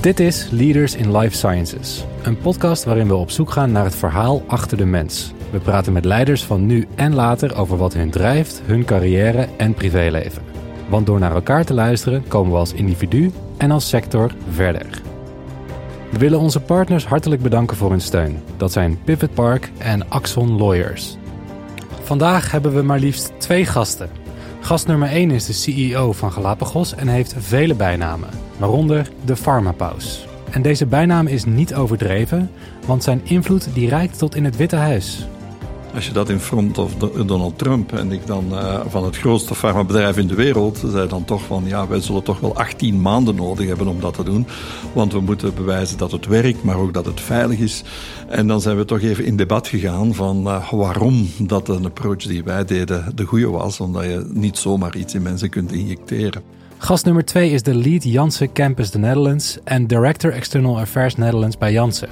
Dit is Leaders in Life Sciences, een podcast waarin we op zoek gaan naar het verhaal achter de mens. We praten met leiders van nu en later over wat hun drijft, hun carrière en privéleven. Want door naar elkaar te luisteren komen we als individu en als sector verder. We willen onze partners hartelijk bedanken voor hun steun. Dat zijn Pivot Park en Axon Lawyers. Vandaag hebben we maar liefst twee gasten. Gast nummer 1 is de CEO van Galapagos en heeft vele bijnamen, waaronder de Pharmapaus. En deze bijnaam is niet overdreven, want zijn invloed die reikt tot in het Witte Huis. Als je dat in front of Donald Trump en ik dan uh, van het grootste farmabedrijf in de wereld, zei dan toch van ja, wij zullen toch wel 18 maanden nodig hebben om dat te doen. Want we moeten bewijzen dat het werkt, maar ook dat het veilig is. En dan zijn we toch even in debat gegaan van uh, waarom dat een approach die wij deden de goede was. Omdat je niet zomaar iets in mensen kunt injecteren. Gast nummer 2 is de lead Janssen Campus The Netherlands en Director External Affairs Netherlands bij Janssen.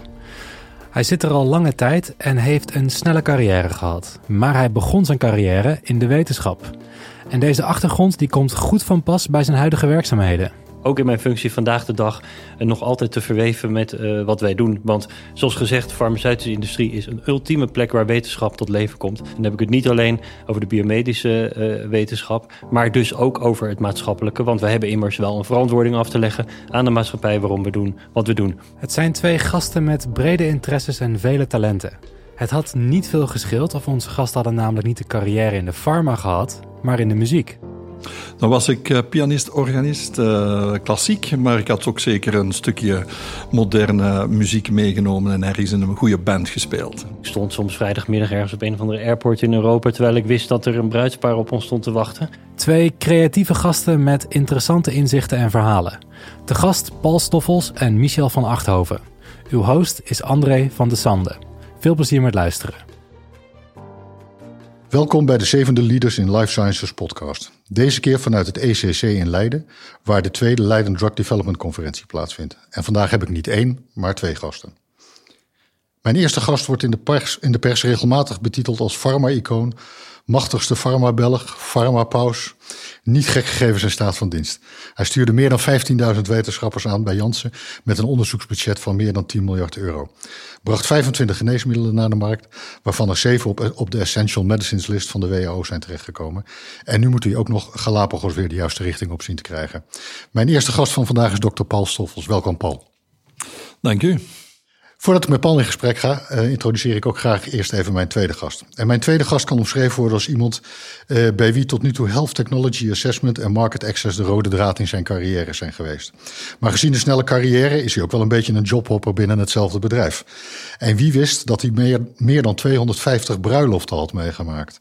Hij zit er al lange tijd en heeft een snelle carrière gehad. Maar hij begon zijn carrière in de wetenschap. En deze achtergrond die komt goed van pas bij zijn huidige werkzaamheden ook in mijn functie vandaag de dag nog altijd te verweven met uh, wat wij doen. Want zoals gezegd, de farmaceutische industrie is een ultieme plek waar wetenschap tot leven komt. En dan heb ik het niet alleen over de biomedische uh, wetenschap, maar dus ook over het maatschappelijke. Want we hebben immers wel een verantwoording af te leggen aan de maatschappij waarom we doen wat we doen. Het zijn twee gasten met brede interesses en vele talenten. Het had niet veel geschild of onze gasten hadden namelijk niet de carrière in de pharma gehad, maar in de muziek. Dan was ik eh, pianist, organist, uh, klassiek, maar ik had ook zeker een stukje moderne muziek meegenomen en ergens in een goede band gespeeld. Ik stond soms vrijdagmiddag ergens op een of andere airport in Europa, terwijl ik wist dat er een bruidspaar op ons stond te wachten. Twee creatieve gasten met interessante inzichten en verhalen. De gast Paul Stoffels en Michel van Achthoven. Uw host is André van de Sande. Veel plezier met luisteren. Welkom bij de zevende Leaders in Life Sciences podcast. Deze keer vanuit het ECC in Leiden, waar de tweede Leiden Drug Development Conferentie plaatsvindt. En vandaag heb ik niet één, maar twee gasten. Mijn eerste gast wordt in de pers, in de pers regelmatig betiteld als pharma-icoon, machtigste pharma-Belg, pharma-paus, niet gek gegevens in staat van dienst. Hij stuurde meer dan 15.000 wetenschappers aan bij Janssen met een onderzoeksbudget van meer dan 10 miljard euro. Bracht 25 geneesmiddelen naar de markt, waarvan er 7 op, op de Essential Medicines list van de WHO zijn terechtgekomen. En nu moet hij ook nog Galapagos weer de juiste richting op zien te krijgen. Mijn eerste gast van vandaag is dokter Paul Stoffels. Welkom Paul. Dank u. Voordat ik met Paul in gesprek ga, uh, introduceer ik ook graag eerst even mijn tweede gast. En mijn tweede gast kan omschreven worden als iemand uh, bij wie tot nu toe Health Technology Assessment en Market Access de rode draad in zijn carrière zijn geweest. Maar gezien de snelle carrière is hij ook wel een beetje een jobhopper binnen hetzelfde bedrijf. En wie wist dat hij meer, meer dan 250 bruiloften had meegemaakt.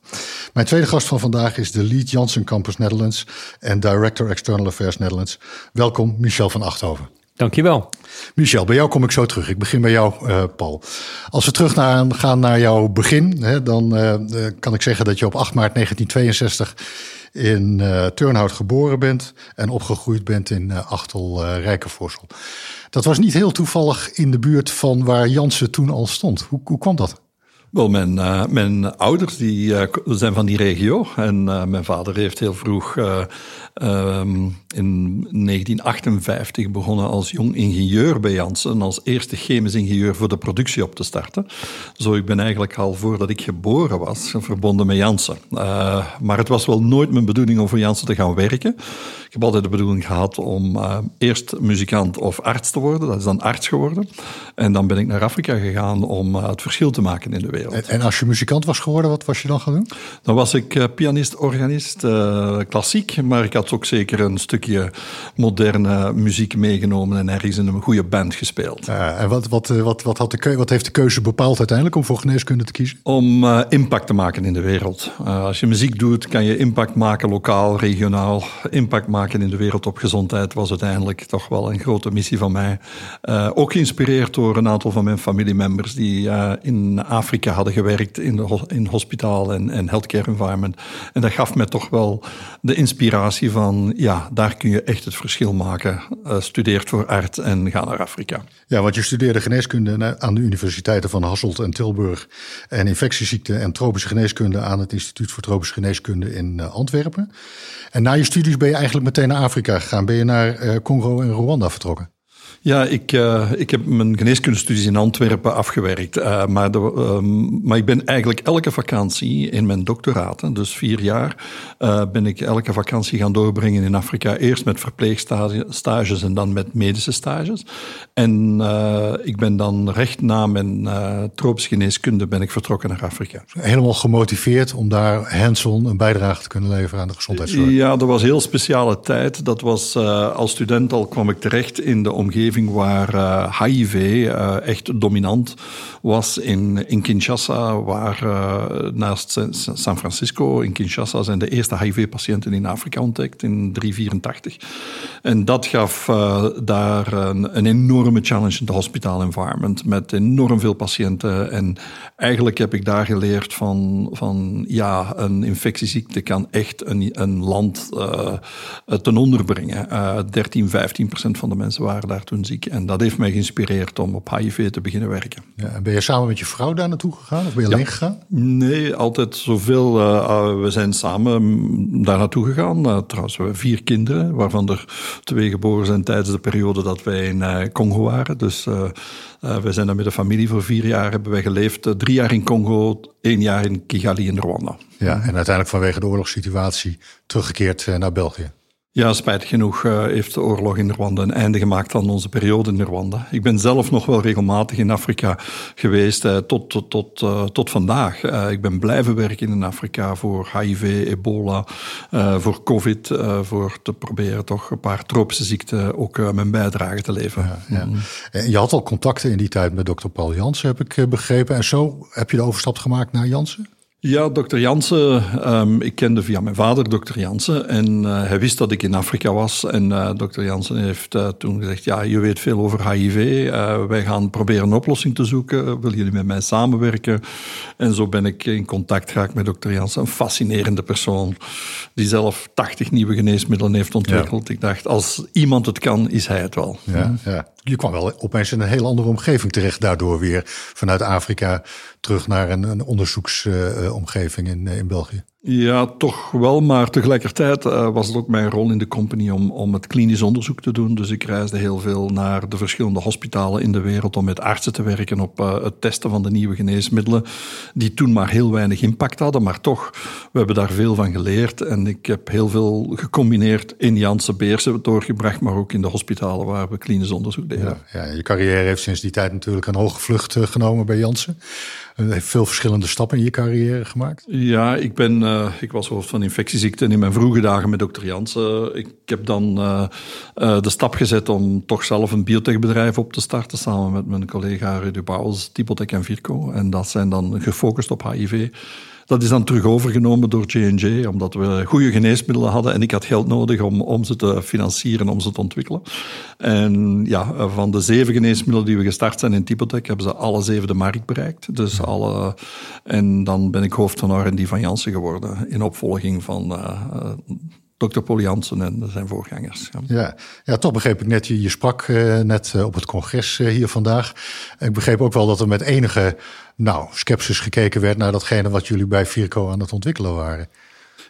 Mijn tweede gast van vandaag is de Lead Janssen Campus Netherlands en Director External Affairs Netherlands. Welkom, Michel van Achthoven. Dankjewel. Michel, bij jou kom ik zo terug. Ik begin bij jou, uh, Paul. Als we terug naar, gaan naar jouw begin, hè, dan uh, kan ik zeggen dat je op 8 maart 1962 in Turnhout geboren bent en opgegroeid bent in Achtel Rijkenvorsel. Dat was niet heel toevallig in de buurt van waar Jansen toen al stond. Hoe, hoe kwam dat? Wel, mijn, uh, mijn ouders die, uh, zijn van die regio. En uh, mijn vader heeft heel vroeg um, in 1958 begonnen als jong ingenieur bij Janssen. Als eerste chemisch ingenieur voor de productie op te starten. Zo, ik ben eigenlijk al voordat ik geboren was verbonden met Janssen. maar het was wel nooit mijn bedoeling om voor Janssen te gaan werken. Ik heb altijd de bedoeling gehad om eerst muzikant of arts te worden. Dat is dan arts geworden. En dan ben ik naar Afrika gegaan om het verschil te maken in de wereld. En, en, als je muzikant was geworden, wat was je dan gaan doen? Dan was ik uh, pianist, organist, uh, klassiek. Maar ik had ook zeker een stukje moderne muziek meegenomen en ergens in een goede band gespeeld. Uh, en wat, wat, wat, wat, had de wat heeft de keuze bepaald uiteindelijk om voor geneeskunde te kiezen? Om impact te maken in de wereld. als je muziek doet, kan je impact maken lokaal, regionaal. Impact maken in de wereld op gezondheid was uiteindelijk toch wel een grote missie van mij. ook geïnspireerd door een aantal van mijn familiemembers die in Afrika hadden gewerkt in, de, in hospitaal en, en healthcare environment. En dat gaf me toch wel de inspiratie van, ja, daar kun je echt het verschil maken. Uh, studeer voor arts en ga naar Afrika. Ja, want je studeerde geneeskunde aan de universiteiten van Hasselt en Tilburg. En infectieziekten en tropische geneeskunde aan het Instituut voor Tropische Geneeskunde in uh, Antwerpen. En na je studies ben je eigenlijk meteen naar Afrika gegaan. Ben je naar uh, Congo en Rwanda vertrokken? Ja, ik, uh, ik heb mijn geneeskundestudies in Antwerpen afgewerkt. Uh, maar, de, um, maar ik ben eigenlijk elke vakantie in mijn doctoraat, dus vier jaar, uh, ben ik elke vakantie gaan doorbrengen in Afrika. Eerst met verpleegstages en dan met medische stages. En ik ben dan recht na mijn tropische geneeskunde ben ik vertrokken naar Afrika. Helemaal gemotiveerd om daar hands-on een bijdrage te kunnen leveren aan de gezondheidszorg? Ja, dat was een heel speciale tijd. Dat was, als student al kwam ik terecht in de omgeving waar uh, HIV uh, echt dominant was in, in Kinshasa, waar uh, naast San Francisco, in Kinshasa zijn de eerste HIV-patiënten in Afrika ontdekt in 384. En dat gaf daar een, een, enorme challenge in de hospitaal environment met enorm veel patiënten. En eigenlijk heb ik daar geleerd van, van ja, een infectieziekte kan echt een, een land ten onder brengen. 13, 15 procent van de mensen waren daar toen En dat heeft mij geïnspireerd om op HIV te beginnen werken. Ja, en ben je samen met je vrouw daar naartoe gegaan of ben je alleen gegaan? Nee, altijd zoveel. Uh, we zijn samen daar naartoe gegaan. Uh, trouwens, we hebben vier kinderen, waarvan er twee geboren zijn tijdens de periode dat wij in uh, Congo waren. Dus we zijn daar met de familie voor vier jaar hebben wij geleefd. drie jaar in Congo, één jaar in Kigali in Rwanda. Ja, en uiteindelijk vanwege de oorlogssituatie teruggekeerd naar België. Ja, spijtig genoeg uh, heeft de oorlog in Rwanda een einde gemaakt aan onze periode in Rwanda. Ik ben zelf nog wel regelmatig in Afrika geweest uh, tot, tot, tot, uh, tot vandaag. ik ben blijven werken in Afrika voor HIV, ebola, voor covid, voor te proberen toch een paar tropische ziekten ook mijn bijdrage te leveren. Ja, ja. Mm. Je had al contacten in die tijd met dokter Paul Jansen, heb ik begrepen. En zo heb je de overstap gemaakt naar Jansen? Ja, dokter Jansen, um, ik kende via mijn vader dokter Jansen en uh, hij wist dat ik in Afrika was. En uh, dokter Jansen heeft uh, toen gezegd, ja, je weet veel over HIV, wij gaan proberen een oplossing te zoeken, willen jullie met mij samenwerken? En zo ben ik in contact geraakt met dokter Jansen, een fascinerende persoon, die zelf 80 nieuwe geneesmiddelen heeft ontwikkeld. Ik dacht, als iemand het kan, is hij het wel. Ja, ja. Je kwam wel opeens in een heel andere omgeving terecht, daardoor weer vanuit Afrika terug naar een, een onderzoeksomgeving in, in België. Ja, toch wel, maar tegelijkertijd uh, was het ook mijn rol in de company om, om het klinisch onderzoek te doen. Dus ik reisde heel veel naar de verschillende hospitalen in de wereld om met artsen te werken op uh, het testen van de nieuwe geneesmiddelen, die toen maar heel weinig impact hadden. Maar toch, we hebben daar veel van geleerd en ik heb heel veel gecombineerd in Janssen Beersen doorgebracht, maar ook in de hospitalen waar we klinisch onderzoek deden. Ja, ja je carrière heeft sinds die tijd natuurlijk een hoge vlucht uh, genomen bij Janssen. Heeft veel verschillende stappen in je carrière gemaakt. Ja, ik ben uh, ik was hoofd van infectieziekten in mijn vroege dagen met dokter Jansen. Ik heb dan uh, de stap gezet om toch zelf een biotechbedrijf op te starten samen met mijn collega Rudy Bouwels, Typotech en Virco. En dat zijn dan gefocust op HIV. Dat is dan terug overgenomen door J&J, omdat we goede geneesmiddelen hadden en ik had geld nodig om, om ze te financieren, om ze te ontwikkelen. En ja, van de zeven geneesmiddelen die we gestart zijn in Typotech, hebben ze alle zeven de markt bereikt. Dus alle, en dan ben ik hoofd van R&D van Janssen geworden, in opvolging van... Uh, Dr. Paul Jansen en zijn voorgangers. Ja, ja, toch begreep ik net, je, je sprak uh, net uh, op het congres uh, hier vandaag. Ik begreep ook wel dat er met enige nou, sceptisch gekeken werd naar datgene wat jullie bij Virco aan het ontwikkelen waren.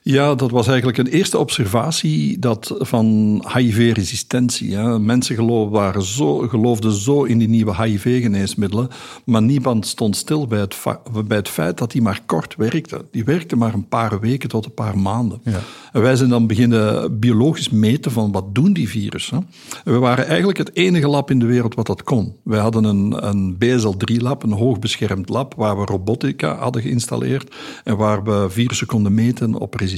Ja, dat was eigenlijk een eerste observatie dat van HIV-resistentie. Mensen geloofden, waren zo, geloofden zo in die nieuwe HIV-geneesmiddelen, maar niemand stond stil bij het, bij het feit dat die maar kort werkte. Die werkte maar een paar weken tot een paar maanden. Ja. En wij zijn dan beginnen biologisch meten van wat doen die virussen. we waren eigenlijk het enige lab in de wereld wat dat kon. Wij hadden een, een BSL-3-lab, een hoogbeschermd lab, waar we robotica hadden geïnstalleerd en waar we virussen konden meten op resistentie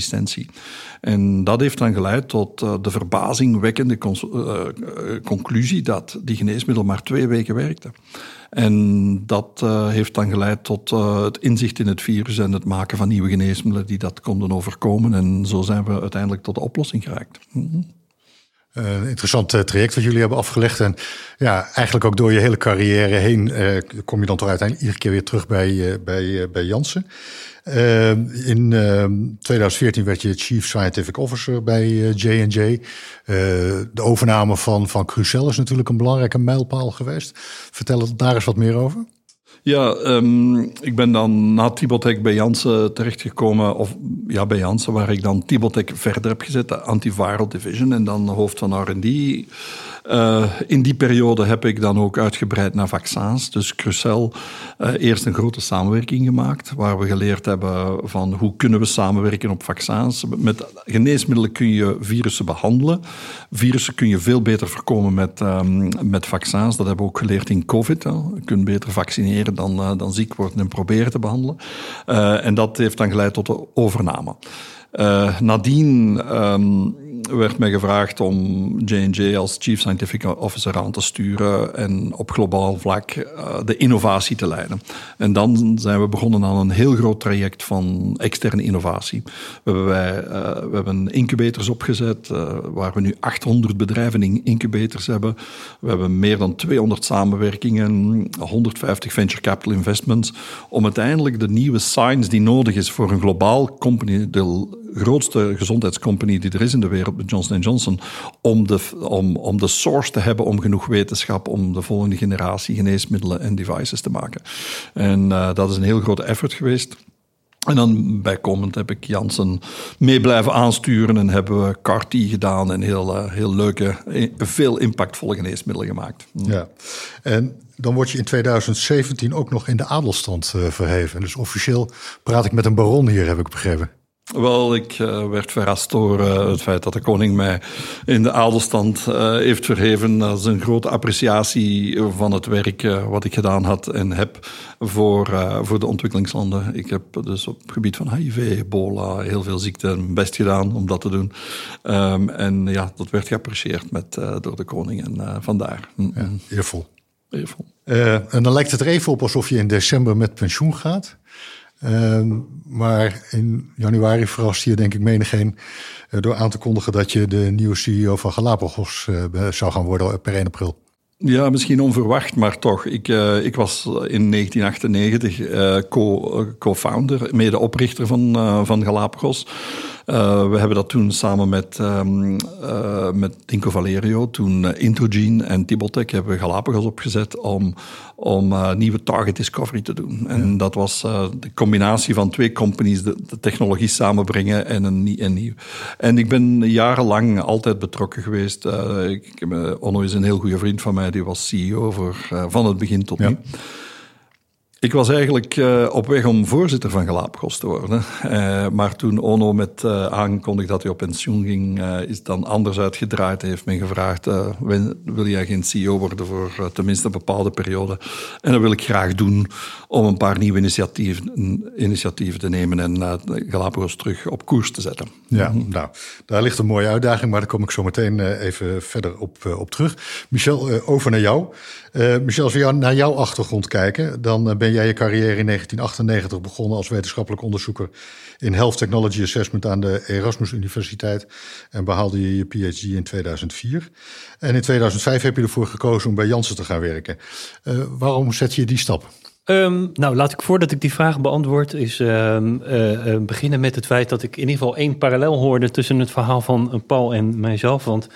En dat heeft dan geleid tot uh, de verbazingwekkende uh, conclusie dat die geneesmiddel maar twee weken werkte. En dat heeft dan geleid tot het inzicht in het virus en het maken van nieuwe geneesmiddelen die dat konden overkomen. En zo zijn we uiteindelijk tot de oplossing geraakt. Mm interessant traject wat jullie hebben afgelegd. En ja, eigenlijk ook door je hele carrière heen kom je dan toch uiteindelijk iedere keer weer terug bij, uh, bij, uh, Janssen. in 2014 werd je Chief Scientific Officer bij J&J. de overname van, van Crucell is natuurlijk een belangrijke mijlpaal geweest. Vertel daar eens wat meer over. Ja, um, ik ben dan na Tibotec bij Janssen terechtgekomen, of ja, bij Janssen, waar ik dan Tibotec verder heb gezet, de antiviral division, en dan hoofd van R&D. Uh, in die periode heb ik dan ook uitgebreid naar vaccins. Dus Crucel uh, eerst een grote samenwerking gemaakt, waar we geleerd hebben van hoe kunnen we samenwerken op vaccins. Met geneesmiddelen kun je virussen behandelen. Virussen kun je veel beter voorkomen met, um, met vaccins. Dat hebben we ook geleerd in COVID. Hè. Je kunt beter vaccineren dan, uh, dan ziek worden en proberen te behandelen. en dat heeft dan geleid tot de overname. nadien um, werd mij gevraagd om J&J als Chief Scientific Officer aan te sturen en op globaal vlak uh, de innovatie te leiden. En dan zijn we begonnen aan een heel groot traject van externe innovatie. We hebben, wij, uh, we hebben incubators opgezet, uh, waar we nu 800 bedrijven in incubators hebben. We hebben meer dan 200 samenwerkingen, 150 venture capital investments, om uiteindelijk de nieuwe science die nodig is voor een globaal company, de grootste gezondheidscompany die er is in de wereld, Johnson Johnson, om de, om, om de source te hebben om genoeg wetenschap om de volgende generatie geneesmiddelen en devices te maken. En uh, dat is een heel grote effort geweest. En dan bijkomend heb ik Jansen mee blijven aansturen en hebben we CAR-T gedaan en heel, uh, heel leuke, veel impactvolle geneesmiddelen gemaakt. Ja, en dan word je in 2017 ook nog in de adelstand verheven. Dus officieel praat ik met een baron hier, heb ik begrepen. Wel, ik uh, werd verrast door uh, het feit dat de koning mij in de adelstand uh, heeft verheven. Dat is een grote appreciatie van het werk wat ik gedaan had en heb voor, voor de ontwikkelingslanden. Ik heb dus op het gebied van HIV, ebola, heel veel ziekten mijn best gedaan om dat te doen. Um, en ja, dat werd geapprecieerd met, door de koning en vandaar. Ja, eervol. Eervol. en dan lijkt het er even op alsof je in december met pensioen gaat. Uh, maar in januari verrast je denk ik menigeen uh, door aan te kondigen dat je de nieuwe CEO van Galapagos uh, zou gaan worden per 1 april. Ja, misschien onverwacht, maar toch. Ik, ik was in 1998 uh, co-founder, co mede-oprichter van, van Galapagos. Uh, we hebben dat toen samen met, um, uh, met Dinko Valerio, toen uh, Introgene en Tibotec hebben we Galapagos opgezet om, om nieuwe target discovery te doen. En ja. dat was de combinatie van twee companies, de, de technologie samenbrengen en een, een nieuw. En ik ben jarenlang altijd betrokken geweest. Ik, Onno is een heel goede vriend van mij, die was CEO voor, van het begin tot ja. nu. Ik was eigenlijk uh, op weg om voorzitter van Galapagos te worden. Uh, maar toen Ono met uh, aankondigde dat hij op pensioen ging, is dan anders uitgedraaid. Hij heeft me gevraagd, wil jij geen CEO worden voor tenminste een bepaalde periode? En dat wil ik graag doen om een paar nieuwe initiatieven, initiatieven te nemen en Galapagos terug op koers te zetten. Ja, nou, daar ligt een mooie uitdaging, maar daar kom ik zo meteen even verder op, op terug. Michel, over naar jou. Michel, als we naar jouw achtergrond kijken, dan ben ben jij je carrière in 1998 begonnen als wetenschappelijk onderzoeker in Health Technology Assessment aan de Erasmus Universiteit en behaalde je je PhD in 2004. En in 2005 heb je ervoor gekozen om bij Janssen te gaan werken. Uh, waarom zet je die stap? Um, nou, laat ik voordat ik die vraag beantwoord, is uh, beginnen met het feit dat ik in ieder geval één parallel hoorde tussen het verhaal van Paul en mijzelf. Want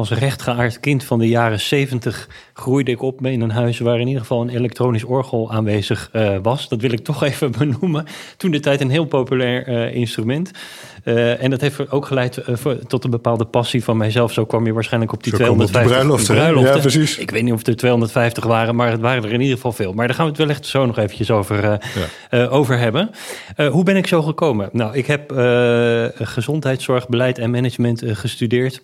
als rechtgeaard kind van de jaren 70 groeide ik op in een huis waar in ieder geval een elektronisch orgel aanwezig uh, was. Dat wil ik toch even benoemen. Toen de tijd een heel populair uh, instrument. Uh, en dat heeft ook geleid tot een bepaalde passie van mijzelf. Zo kwam je waarschijnlijk op die Zo 250 bruiloften. bruiloften. Ja, precies. Ik weet niet of er 250 waren, maar het waren er in ieder geval veel. Maar daar gaan we het wel echt zo nog eventjes over, ja. over hebben. hoe ben ik zo gekomen? Nou, ik heb gezondheidszorg, beleid en management gestudeerd.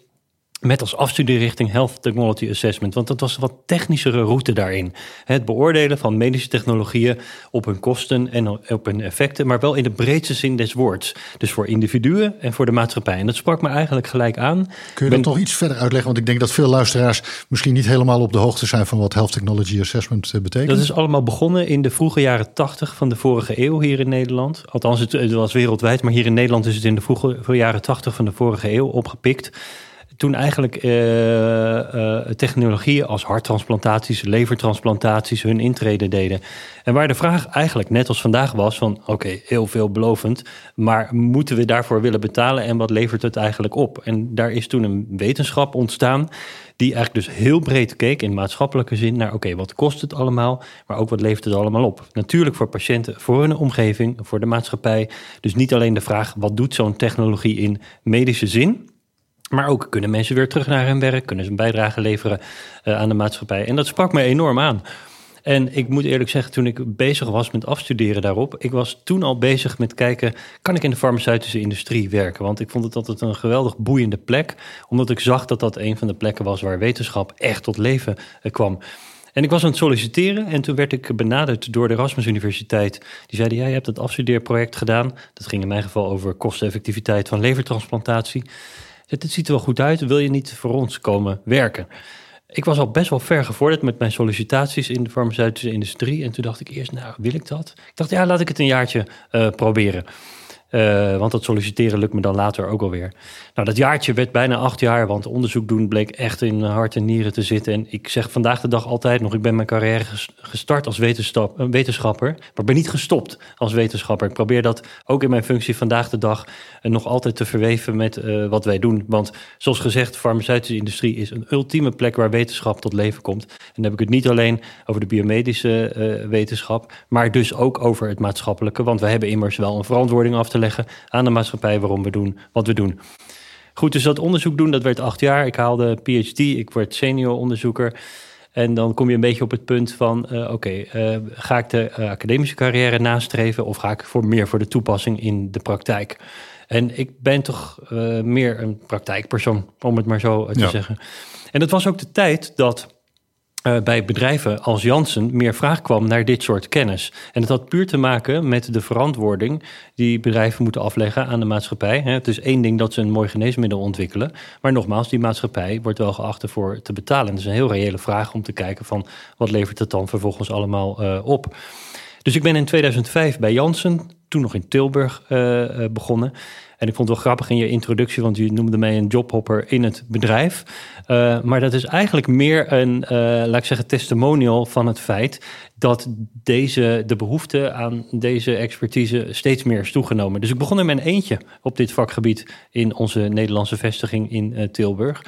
Met als afstudierichting Health Technology Assessment. Want dat was een wat technischere route daarin. Het beoordelen van medische technologieën op hun kosten en op hun effecten. Maar wel in de breedste zin des woords. Dus voor individuen en voor de maatschappij. En dat sprak me eigenlijk gelijk aan. Kun je ben... dat nog iets verder uitleggen? Want ik denk dat veel luisteraars misschien niet helemaal op de hoogte zijn van wat Health Technology Assessment eh, betekent. Dat is allemaal begonnen in de vroege jaren 80 van de vorige eeuw hier in Nederland. Althans, het was wereldwijd. Maar hier in Nederland is het in de vroege jaren 80 van de vorige eeuw opgepikt toen eigenlijk uh, uh, technologieën als harttransplantaties, levertransplantaties hun intrede deden. En waar de vraag eigenlijk net als vandaag was van oké, okay, heel veelbelovend, maar moeten we daarvoor willen betalen en wat levert het eigenlijk op? En daar is toen een wetenschap ontstaan die eigenlijk dus heel breed keek in maatschappelijke zin naar oké, wat kost het allemaal, maar ook wat levert het allemaal op? Natuurlijk voor patiënten, voor hun omgeving, voor de maatschappij. Dus niet alleen de vraag wat doet zo'n technologie in medische zin, Maar ook kunnen mensen weer terug naar hun werk, kunnen ze een bijdrage leveren uh, aan de maatschappij. En dat sprak me enorm aan. En ik moet eerlijk zeggen, toen ik bezig was met afstuderen daarop, ik was toen al bezig met kijken, kan ik in de farmaceutische industrie werken? Want ik vond het altijd een geweldig boeiende plek, omdat ik zag dat dat een van de plekken was waar wetenschap echt tot leven uh, kwam. En ik was aan het solliciteren en toen werd ik benaderd door de Erasmus Universiteit. Die zeiden, ja, je hebt het afstudeerproject gedaan. Dat ging in mijn geval over kosteneffectiviteit van levertransplantatie. Het ziet er wel goed uit, wil je niet voor ons komen werken? Ik was al best wel ver gevorderd met mijn sollicitaties in de farmaceutische industrie. En toen dacht ik eerst, nou, wil ik dat? Ik dacht, ja, laat ik het een jaartje uh, proberen. Uh, want dat solliciteren lukt me dan later ook alweer. Nou, dat jaartje werd bijna acht jaar, want onderzoek doen bleek echt in hart en nieren te zitten. En ik zeg vandaag de dag altijd nog, ik ben mijn carrière gestart als wetenschapper, maar ben niet gestopt als wetenschapper. Ik probeer dat ook in mijn functie vandaag de dag uh, nog altijd te verweven met wat wij doen. Want zoals gezegd, de farmaceutische industrie is een ultieme plek waar wetenschap tot leven komt. En dan heb ik het niet alleen over de biomedische wetenschap, maar dus ook over het maatschappelijke. Want we hebben immers wel een verantwoording af te leggen aan de maatschappij waarom we doen wat we doen. Goed, dus dat onderzoek doen, dat werd acht jaar. Ik haalde PhD, ik word senior onderzoeker. En dan kom je een beetje op het punt van, uh, oké, okay, uh, ga ik de uh, academische carrière nastreven of ga ik voor meer voor de toepassing in de praktijk? En ik ben toch meer een praktijkpersoon, om het maar zo te ja. zeggen. En dat was ook de tijd dat uh, bij bedrijven als Janssen meer vraag kwam naar dit soort kennis. En dat had puur te maken met de verantwoording die bedrijven moeten afleggen aan de maatschappij. Het is één ding dat ze een mooi geneesmiddel ontwikkelen. Maar nogmaals, die maatschappij wordt wel geacht ervoor te betalen. En dat is een heel reële vraag om te kijken van wat levert het dan vervolgens allemaal uh, op. Dus ik ben in 2005 bij Janssen, toen nog in Tilburg, uh, begonnen. En ik vond het wel grappig in je introductie, want je noemde mij een jobhopper in het bedrijf. Uh, maar dat is eigenlijk meer een, uh, laat ik zeggen, testimonial van het feit dat deze, de behoefte aan deze expertise steeds meer is toegenomen. Dus ik begon in mijn eentje op dit vakgebied in onze Nederlandse vestiging in uh, Tilburg.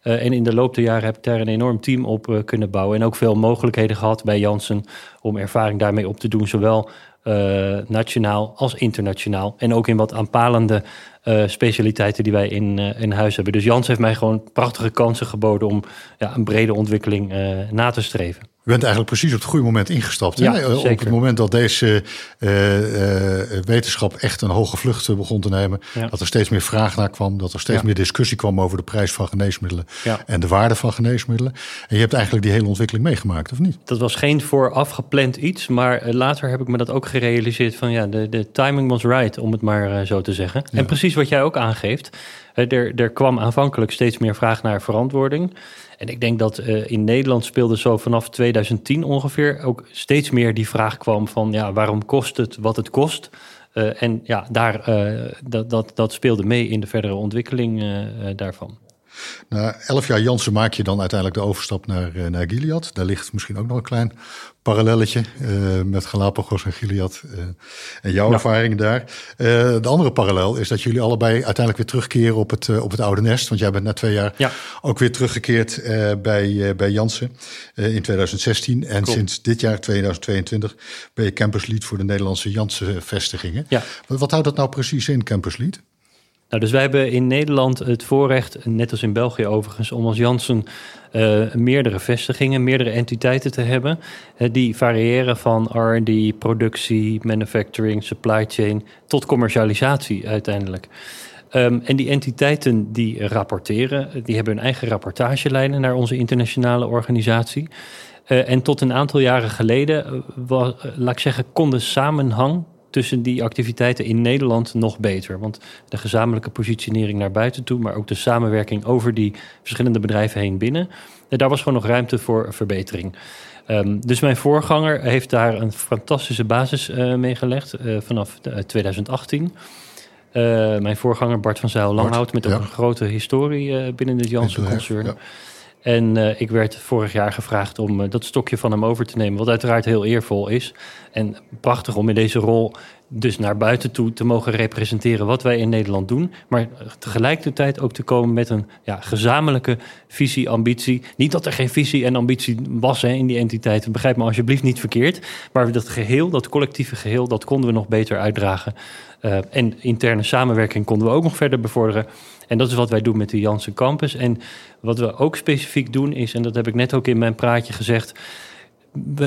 En in de loop der jaren heb ik daar een enorm team op kunnen bouwen. En ook veel mogelijkheden gehad bij Janssen om ervaring daarmee op te doen. Zowel uh, nationaal als internationaal. En ook in wat aanpalende uh, specialiteiten die wij in, uh, in huis hebben. Dus Jans heeft mij gewoon prachtige kansen geboden om ja, een brede ontwikkeling na te streven. Bent eigenlijk precies op het goede moment ingestapt. Ja, hè? Op het moment dat deze uh, uh, wetenschap echt een hoge vlucht begon te nemen. Ja. Dat er steeds meer vraag naar kwam. Dat er steeds ja. meer discussie kwam over de prijs van geneesmiddelen. En de waarde van geneesmiddelen. En je hebt eigenlijk die hele ontwikkeling meegemaakt, of niet? Dat was geen vooraf gepland iets. Maar later heb ik me dat ook gerealiseerd. Van ja, de, de timing was right, om het maar zo te zeggen. En precies wat jij ook aangeeft. Er, er kwam aanvankelijk steeds meer vraag naar verantwoording. En ik denk dat uh, in Nederland speelde zo vanaf 2010 ongeveer ook steeds meer die vraag kwam van ja, waarom kost het wat het kost? Uh, en ja, daar, dat, dat, dat speelde mee in de verdere ontwikkeling daarvan. Na elf jaar Jansen maak je dan uiteindelijk de overstap naar, naar Gilead. Daar ligt misschien ook nog een klein parallelletje uh, met Galapagos en Gilead uh, en jouw ja. ervaring daar. Uh, de andere parallel is dat jullie allebei uiteindelijk weer terugkeren op het, op het oude nest. Want jij bent na twee jaar ja. ook weer teruggekeerd bij, bij Jansen in 2016. En sinds dit jaar, 2022, ben je campuslead voor de Nederlandse Jansen-vestigingen. Ja. Wat, wat houdt dat nou precies in, campuslead? Nou, dus wij hebben in Nederland het voorrecht, net als in België overigens, om als Janssen uh, meerdere vestigingen, meerdere entiteiten te hebben. Uh, die variëren van RD, productie, manufacturing, supply chain tot commercialisatie uiteindelijk. Um, en die entiteiten die rapporteren, die hebben hun eigen rapportagelijnen naar onze internationale organisatie. Uh, en tot een aantal jaren geleden, was, laat ik zeggen, kon de samenhang tussen die activiteiten in Nederland nog beter. Want de gezamenlijke positionering naar buiten toe, maar ook de samenwerking over die verschillende bedrijven heen binnen, eh, daar was gewoon nog ruimte voor verbetering. Um, dus mijn voorganger heeft daar een fantastische basis uh, mee gelegd uh, vanaf 2018. Uh, mijn voorganger Bart van Zijl Langhout, met ook een grote historie binnen het Janssen-concern. Ja. En uh, ik werd vorig jaar gevraagd om uh, dat stokje van hem over te nemen, wat uiteraard heel eervol is. En prachtig om in deze rol dus naar buiten toe te mogen representeren wat wij in Nederland doen. Maar tegelijkertijd ook te komen met een ja, gezamenlijke visie, ambitie. Niet dat er geen visie en ambitie was hè, in die entiteiten. Begrijp me alsjeblieft niet verkeerd. Maar dat geheel, dat collectieve geheel, dat konden we nog beter uitdragen. Uh, en interne samenwerking konden we ook nog verder bevorderen. En dat is wat wij doen met de Janssen Campus. En wat we ook specifiek doen is, en dat heb ik net ook in mijn praatje gezegd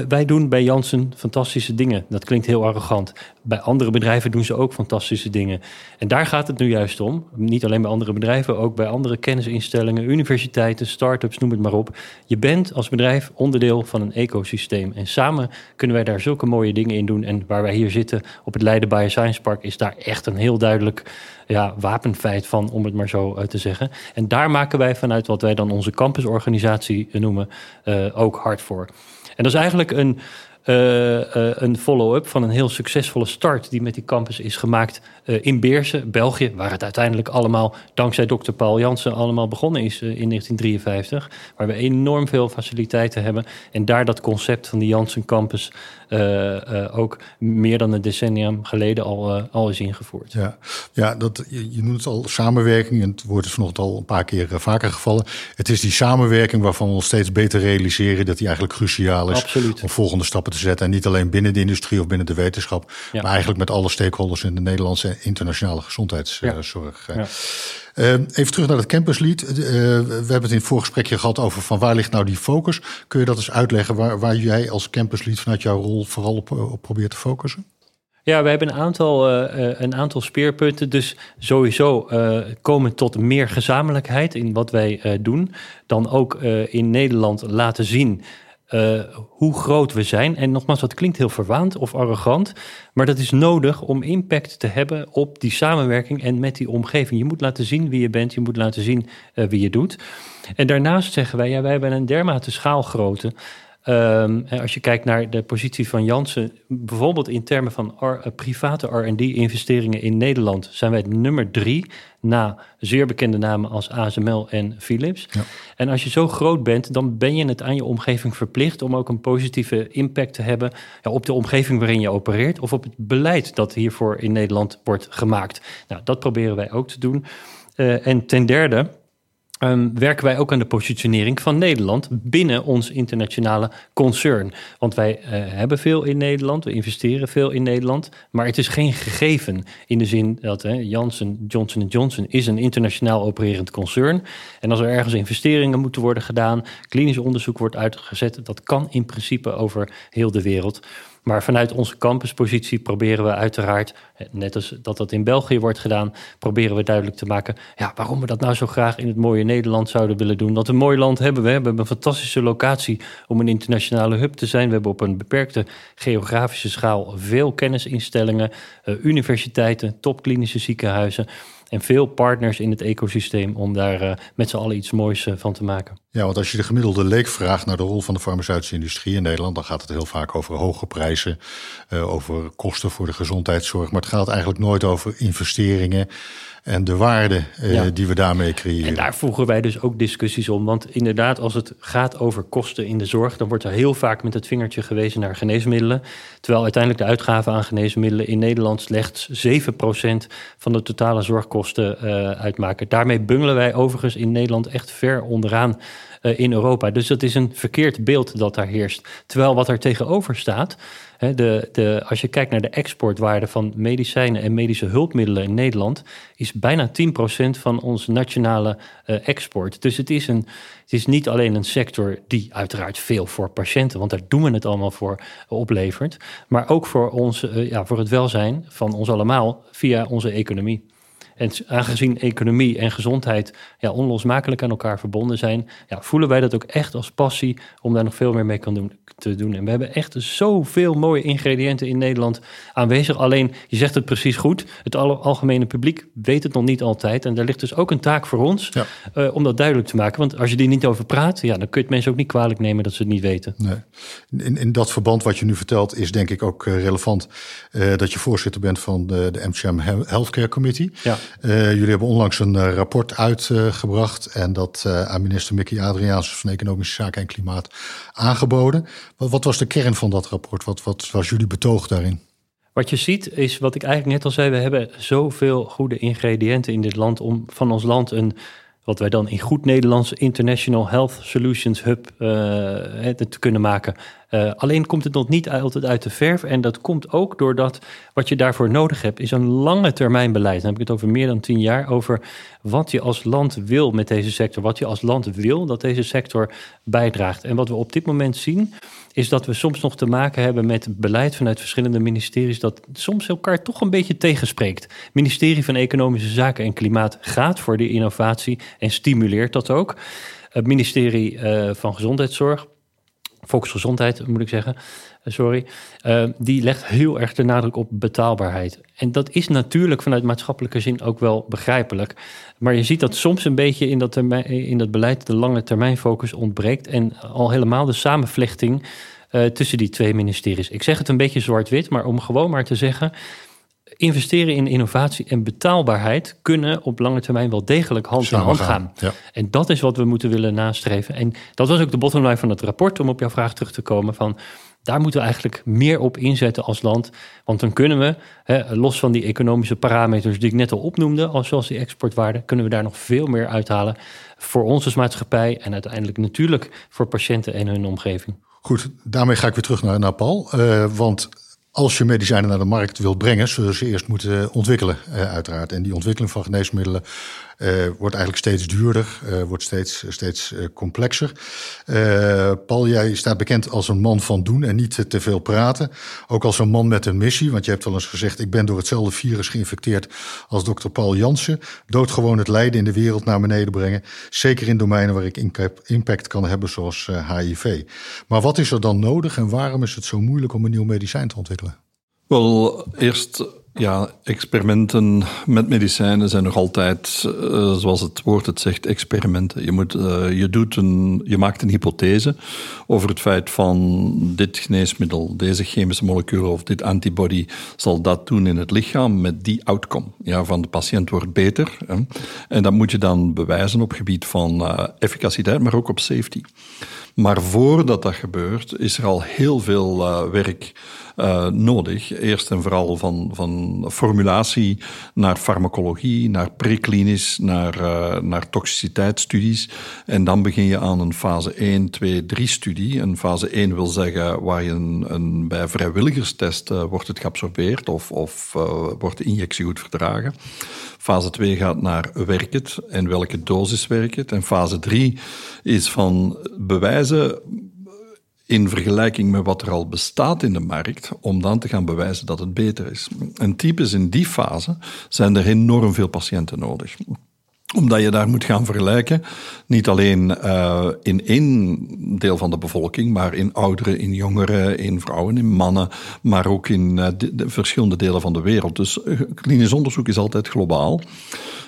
wij doen bij Janssen fantastische dingen. Dat klinkt heel arrogant. Bij andere bedrijven doen ze ook fantastische dingen. En daar gaat het nu juist om. Niet alleen bij andere bedrijven, ook bij andere kennisinstellingen, universiteiten, start-ups, noem het maar op. Je bent als bedrijf onderdeel van een ecosysteem. En samen kunnen wij daar zulke mooie dingen in doen. En waar wij hier zitten op het Leiden Bioscience Park is daar echt een heel duidelijk ja, wapenfeit van, om het maar zo uh, te zeggen. En daar maken wij vanuit wat wij dan onze campusorganisatie noemen, uh, ook hard voor. En dat is eigenlijk een, uh, uh, een follow-up van een heel succesvolle start die met die campus is gemaakt uh, in Beersen, België, waar het uiteindelijk allemaal dankzij Dr. Paul Jansen allemaal begonnen is in 1953, waar we enorm veel faciliteiten hebben en daar dat concept van die Jansen campus ook meer dan een decennium geleden al, al is ingevoerd. Ja, ja dat, je, je noemt het al samenwerking en het woord is vanochtend al een paar keer vaker gevallen. Het is die samenwerking waarvan we ons steeds beter realiseren dat die eigenlijk cruciaal is Absoluut. om volgende stappen te zetten. En niet alleen binnen de industrie of binnen de wetenschap, ja. maar eigenlijk met alle stakeholders in de Nederlandse en internationale gezondheidszorg. Ja. Uh, even terug naar het campuslied. Uh, we hebben het in het voorgesprekje gehad over van waar ligt nou die focus. Kun je dat eens uitleggen waar, waar jij als campuslied vanuit jouw rol vooral op, op probeert te focussen? Ja, we hebben een aantal, uh, een aantal speerpunten. Dus sowieso uh, komen tot meer gezamenlijkheid in wat wij doen. Dan ook in Nederland laten zien uh, hoe groot we zijn. En nogmaals, dat klinkt heel verwaand of arrogant, maar dat is nodig om impact te hebben op die samenwerking en met die omgeving. Je moet laten zien wie je bent, je moet laten zien uh, wie je doet. En daarnaast zeggen wij, ja, wij hebben een dermate schaalgrootte Um, als je kijkt naar de positie van Janssen, bijvoorbeeld in termen van R, uh, private RD-investeringen in Nederland, zijn wij nummer drie na zeer bekende namen als ASML en Philips. Ja. En als je zo groot bent, dan ben je het aan je omgeving verplicht om ook een positieve impact te hebben ja, op de omgeving waarin je opereert of op het beleid dat hiervoor in Nederland wordt gemaakt. Nou, dat proberen wij ook te doen. Uh, en ten derde um, werken wij ook aan de positionering van Nederland binnen ons internationale concern. Want wij uh, hebben veel in Nederland, we investeren veel in Nederland, maar het is geen gegeven in de zin dat hè, Janssen, Johnson Johnson is een internationaal opererend concern. En als er ergens investeringen moeten worden gedaan, klinisch onderzoek wordt uitgezet, dat kan in principe over heel de wereld. Maar vanuit onze campuspositie proberen we uiteraard, net als dat dat in België wordt gedaan, proberen we duidelijk te maken ja, waarom we dat nou zo graag in het mooie Nederland zouden willen doen. Want een mooi land hebben we. We hebben een fantastische locatie om een internationale hub te zijn. We hebben op een beperkte geografische schaal veel kennisinstellingen, uh, universiteiten, topklinische ziekenhuizen en veel partners in het ecosysteem om daar uh, met z'n allen iets moois van te maken. Ja, want als je de gemiddelde leek vraagt naar de rol van de farmaceutische industrie in Nederland, dan gaat het heel vaak over hoge prijzen, uh, over kosten voor de gezondheidszorg. Maar het gaat eigenlijk nooit over investeringen en de waarde uh, ja. die we daarmee creëren. En daar voegen wij dus ook discussies om. Want inderdaad, als het gaat over kosten in de zorg, dan wordt er heel vaak met het vingertje gewezen naar geneesmiddelen. Terwijl uiteindelijk de uitgaven aan geneesmiddelen in Nederland slechts 7% van de totale zorgkosten uh, uitmaken. Daarmee bungelen wij overigens in Nederland echt ver onderaan in Europa. Dus dat is een verkeerd beeld dat daar heerst. Terwijl wat er tegenover staat, de, de, als je kijkt naar de exportwaarde van medicijnen en medische hulpmiddelen in Nederland, is bijna 10% van onze nationale uh, export. Dus het is, een, het is niet alleen een sector die uiteraard veel voor patiënten, want daar doen we het allemaal voor, uh, oplevert, maar ook voor, ons, ja, voor het welzijn van ons allemaal via onze economie. En aangezien economie en gezondheid ja, onlosmakelijk aan elkaar verbonden zijn, ja, voelen wij dat ook echt als passie om daar nog veel meer mee kan doen, te doen. En we hebben echt zoveel mooie ingrediënten in Nederland aanwezig. Alleen, je zegt het precies goed, het algemene publiek weet het nog niet altijd. En daar ligt dus ook een taak voor ons ja. uh, om dat duidelijk te maken. Want als je die niet over praat, ja, dan kun je het mensen ook niet kwalijk nemen dat ze het niet weten. Nee. In, in dat verband wat je nu vertelt, is denk ik ook uh, relevant uh, dat je voorzitter bent van de, de MCM Healthcare Committee. Ja. Uh, jullie hebben onlangs een uh, rapport uitgebracht uh, en dat aan minister Mickey Adriaans van Economische Zaken en Klimaat aangeboden. Wat, wat, was de kern van dat rapport? Wat, wat was jullie betoog daarin? Wat je ziet is wat ik eigenlijk net al zei: we hebben zoveel goede ingrediënten in dit land om van ons land een wat wij dan in goed Nederlands International Health Solutions Hub te kunnen maken. Uh, alleen komt het nog niet altijd uit de verf. En dat komt ook doordat wat je daarvoor nodig hebt, is een lange termijn beleid. Dan heb ik het over meer dan tien jaar. Over wat je als land wil met deze sector. Wat je als land wil dat deze sector bijdraagt. En wat we op dit moment zien, is dat we soms nog te maken hebben met beleid vanuit verschillende ministeries dat soms elkaar toch een beetje tegenspreekt. Het ministerie van Economische Zaken en Klimaat gaat voor die innovatie en stimuleert dat ook. Het ministerie uh, van Gezondheidszorg, Volksgezondheid moet ik zeggen, uh, sorry, uh, die legt heel erg de nadruk op betaalbaarheid. En dat is natuurlijk vanuit maatschappelijke zin ook wel begrijpelijk. Maar je ziet dat soms een beetje in dat, in dat beleid de lange termijn focus ontbreekt en al helemaal de samenvlechting uh, tussen die twee ministeries. Ik zeg het een beetje zwart-wit, maar om gewoon maar te zeggen investeren in innovatie en betaalbaarheid kunnen op lange termijn wel degelijk hand in hand gaan. Ja. En dat is wat we moeten willen nastreven. En dat was ook de bottomline van het rapport, om op jouw vraag terug te komen van daar moeten we eigenlijk meer op inzetten als land. Want dan kunnen we, hè, los van die economische parameters die ik net al opnoemde, als zoals die exportwaarde, kunnen we daar nog veel meer uithalen voor onze maatschappij en uiteindelijk natuurlijk voor patiënten en hun omgeving. Goed, daarmee ga ik weer terug naar, naar Paul. Uh, want als je medicijnen naar de markt wilt brengen, zullen ze eerst moeten ontwikkelen, uh, uiteraard. En die ontwikkeling van geneesmiddelen uh, wordt eigenlijk steeds duurder, uh, wordt steeds, steeds complexer. Paul, jij staat bekend als een man van doen en niet te veel praten. Ook als een man met een missie, want je hebt wel eens gezegd... ik ben door hetzelfde virus geïnfecteerd als dokter Paul Jansen. Doodgewoon het lijden in de wereld naar beneden brengen. Zeker in domeinen waar ik impact kan hebben, zoals HIV. Maar wat is er dan nodig en waarom is het zo moeilijk om een nieuw medicijn te ontwikkelen? Wel, eerst ja, experimenten met medicijnen zijn nog altijd, uh, zoals het woord het zegt, experimenten. Je, moet, uh, je, doet een, je maakt een hypothese over het feit van dit geneesmiddel, deze chemische molecuul of dit antibody zal dat doen in het lichaam met die outcome. Ja, van de patiënt wordt beter. Hè. En dat moet je dan bewijzen op gebied van uh, efficaciteit, maar ook op safety. Maar voordat dat gebeurt, is er al heel veel werk uh, nodig. Eerst en vooral van, van formulatie naar farmacologie, naar preklinisch, naar, uh, naar toxiciteitsstudies. En dan begin je aan een fase 1, 2, 3 studie. En fase 1 wil zeggen waar je een, een bij vrijwilligerstest uh, wordt het geabsorbeerd of, of wordt de injectie goed verdragen. Fase 2 gaat naar werkt het en welke dosis werkt het. En fase 3 is van bewijzen in vergelijking met wat er al bestaat in de markt, om dan te gaan bewijzen dat het beter is. En typisch in die fase zijn er enorm veel patiënten nodig omdat je daar moet gaan vergelijken, niet alleen uh, in één deel van de bevolking, maar in ouderen, in jongeren, in vrouwen, in mannen, maar ook in uh, de, de verschillende delen van de wereld. Dus uh, klinisch onderzoek is altijd globaal.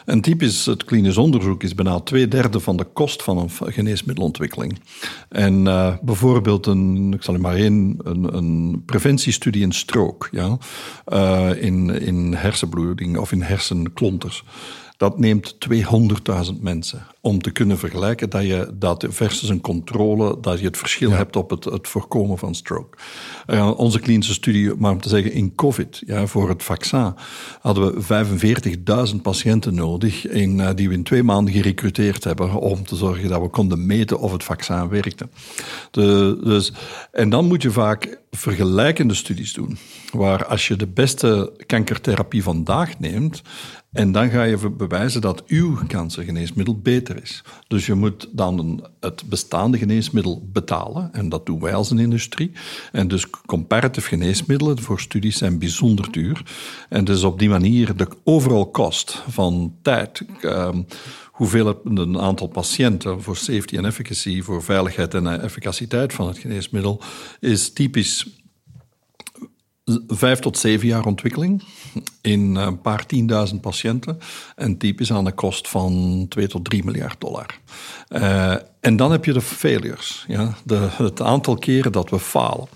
En typisch het klinisch onderzoek is bijna twee derde van de kost van een geneesmiddelontwikkeling. En bijvoorbeeld een, ik zal u maar één, een, een preventiestudie in stroke, ja, in, in hersenbloeding of in hersenklonters. Dat neemt 200.000 mensen om te kunnen vergelijken dat je dat versus een controle, dat je het verschil hebt op het, het voorkomen van stroke. Uh, onze klinische studie, maar om te zeggen in COVID, ja, voor het vaccin, hadden we 45.000 patiënten nodig in, uh, die we in twee maanden gerecruiteerd hebben om te zorgen dat we konden meten of het vaccin werkte. De, dus, en dan moet je vaak vergelijkende studies doen, waar als je de beste kankertherapie vandaag neemt, en dan ga je bewijzen dat uw kankergeneesmiddel beter is. Dus je moet dan het bestaande geneesmiddel betalen. En dat doen wij als een industrie. En dus comparative geneesmiddelen voor studies zijn bijzonder duur. En dus op die manier de overal kost van tijd. Um, hoeveel een aantal patiënten voor safety en efficacy, voor veiligheid en efficaciteit van het geneesmiddel, is typisch vijf tot zeven jaar ontwikkeling in een paar tienduizend patiënten en typisch aan de kost van 2 tot 3 miljard dollar. Uh, En dan heb je de failures, ja? de, het aantal keren dat we falen.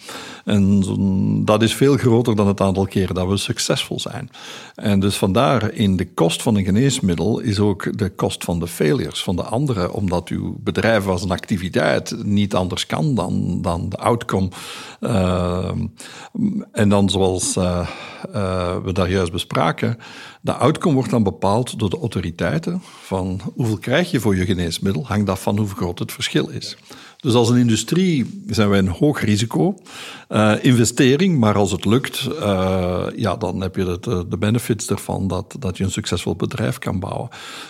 En dat is veel groter dan het aantal keren dat we succesvol zijn. En dus vandaar in de kost van een geneesmiddel is ook de kost van de failures van de anderen, omdat uw bedrijf als een activiteit niet anders kan dan, dan de outcome. Uh, en dan zoals uh, uh, we daar juist bespraken, de outcome wordt dan bepaald door de autoriteiten van hoeveel krijg je voor je geneesmiddel, hangt af van hoe groot het verschil is. Dus als een industrie zijn wij een hoog risico uh, investering, maar als het lukt, uh, ja, dan heb je de, de benefits ervan dat, dat je een succesvol bedrijf kan bouwen.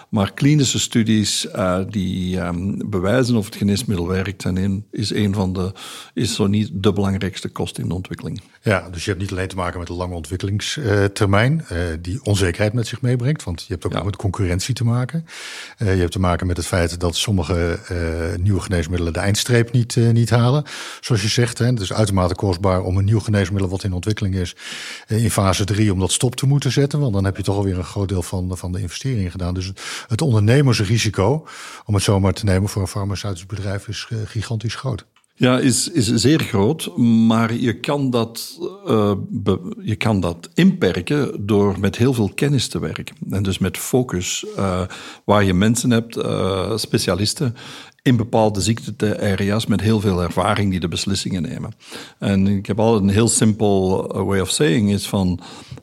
Maar klinische studies uh, die um, bewijzen of het geneesmiddel werkt, zijn een, is een van de, is zo niet de belangrijkste kosten in de ontwikkeling. Ja, dus je hebt niet alleen te maken met een lange ontwikkelingstermijn, die onzekerheid met zich meebrengt, want je hebt ook ja. met concurrentie te maken. je hebt te maken met het feit dat sommige nieuwe geneesmiddelen de eindstreep niet, niet halen, zoals je zegt. Hè. Het is uitermate kostbaar om een nieuw geneesmiddel wat in ontwikkeling is in fase 3 om dat stop te moeten zetten. Want dan heb je toch alweer een groot deel van, van de investering gedaan. Dus het ondernemersrisico, om het zomaar te nemen voor een farmaceutisch bedrijf, is gigantisch groot. Ja, is, is zeer groot, maar je kan, dat, je kan dat inperken door met heel veel kennis te werken. En dus met focus, waar je mensen hebt, specialisten, in bepaalde ziekte-areas met heel veel ervaring die de beslissingen nemen. En ik heb altijd een heel simpel way of saying is van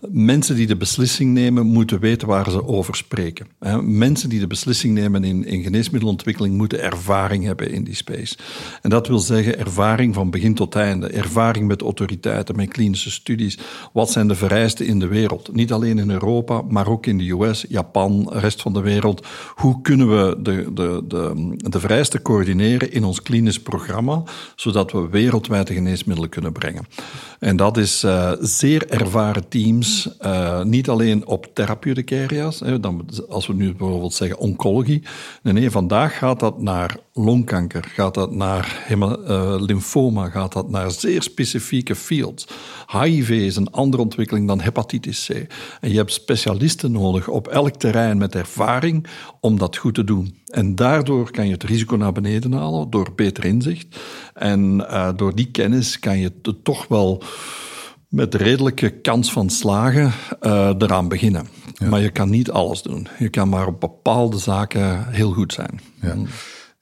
mensen die de beslissing nemen moeten weten waar ze over spreken. Mensen die de beslissing nemen in, in geneesmiddelontwikkeling moeten ervaring hebben in die space. En dat wil zeggen ervaring van begin tot einde, ervaring met autoriteiten, met klinische studies. Wat zijn de vereisten in de wereld? Niet alleen in Europa, maar ook in de US, Japan, rest van de wereld. Hoe kunnen we de, de, de, de vereisten te coördineren in ons klinisch programma, zodat we wereldwijde geneesmiddelen kunnen brengen. En dat is uh, zeer ervaren teams, uh, niet alleen op therapeutic areas, hè, dan, als we nu bijvoorbeeld zeggen oncologie. Nee, vandaag gaat dat naar longkanker, gaat dat naar hema, uh, lymfoma, gaat dat naar zeer specifieke fields. HIV is een andere ontwikkeling dan hepatitis C. En je hebt specialisten nodig op elk terrein met ervaring om dat goed te doen. En daardoor kan je het risico naar beneden halen door beter inzicht. En uh, door die kennis kan je het toch wel met redelijke kans van slagen uh, eraan beginnen. Ja. Maar je kan niet alles doen. Je kan maar op bepaalde zaken heel goed zijn. Ja.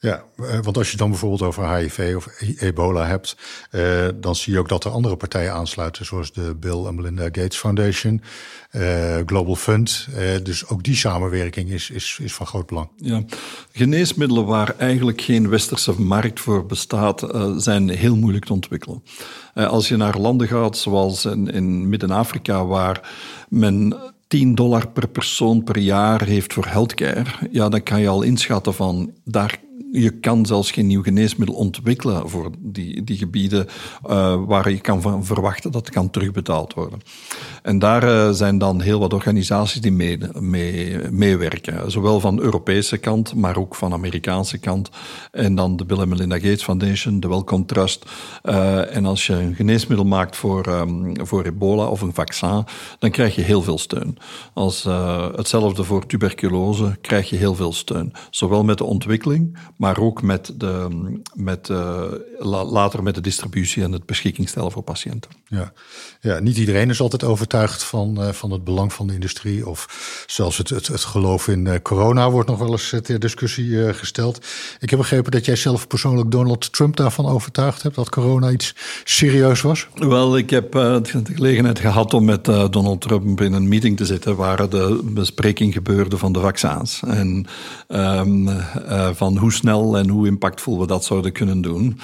Ja, want als je dan bijvoorbeeld over HIV of ebola hebt, eh, dan zie je ook dat er andere partijen aansluiten, zoals de Bill en Melinda Gates Foundation, eh, Global Fund. Eh, dus ook die samenwerking is, is, is van groot belang. Ja, geneesmiddelen waar eigenlijk geen westerse markt voor bestaat, zijn heel moeilijk te ontwikkelen. als je naar landen gaat, zoals in, in Midden-Afrika, waar men 10 dollar per persoon per jaar heeft voor healthcare, ja, dan kan je al inschatten van daar je kan zelfs geen nieuw geneesmiddel ontwikkelen voor die, die gebieden uh, waar je kan van verwachten dat het kan terugbetaald worden. En daar uh, zijn dan heel wat organisaties die mee, mee, meewerken. Zowel van Europese kant, maar ook van Amerikaanse kant. En dan de Bill and Melinda Gates Foundation, de Wellcome Trust. Uh, en als je een geneesmiddel maakt voor, um, voor ebola of een vaccin, dan krijg je heel veel steun. Als, hetzelfde voor tuberculose krijg je heel veel steun. Zowel met de ontwikkeling, maar ook met de, met, uh, later met de distributie en het beschikking stellen voor patiënten. Ja, ja niet iedereen is altijd overtuigd van, uh, van het belang van de industrie. Of zelfs het, het, het geloof in uh, corona wordt nog wel eens ter discussie gesteld. Ik heb begrepen dat jij zelf persoonlijk Donald Trump daarvan overtuigd hebt dat corona iets serieus was. Wel, ik heb de gelegenheid gehad om met Donald Trump in een meeting te zitten waar de bespreking gebeurde van de vaccins. En um, van hoe snel en hoe impactvol we dat zouden kunnen doen.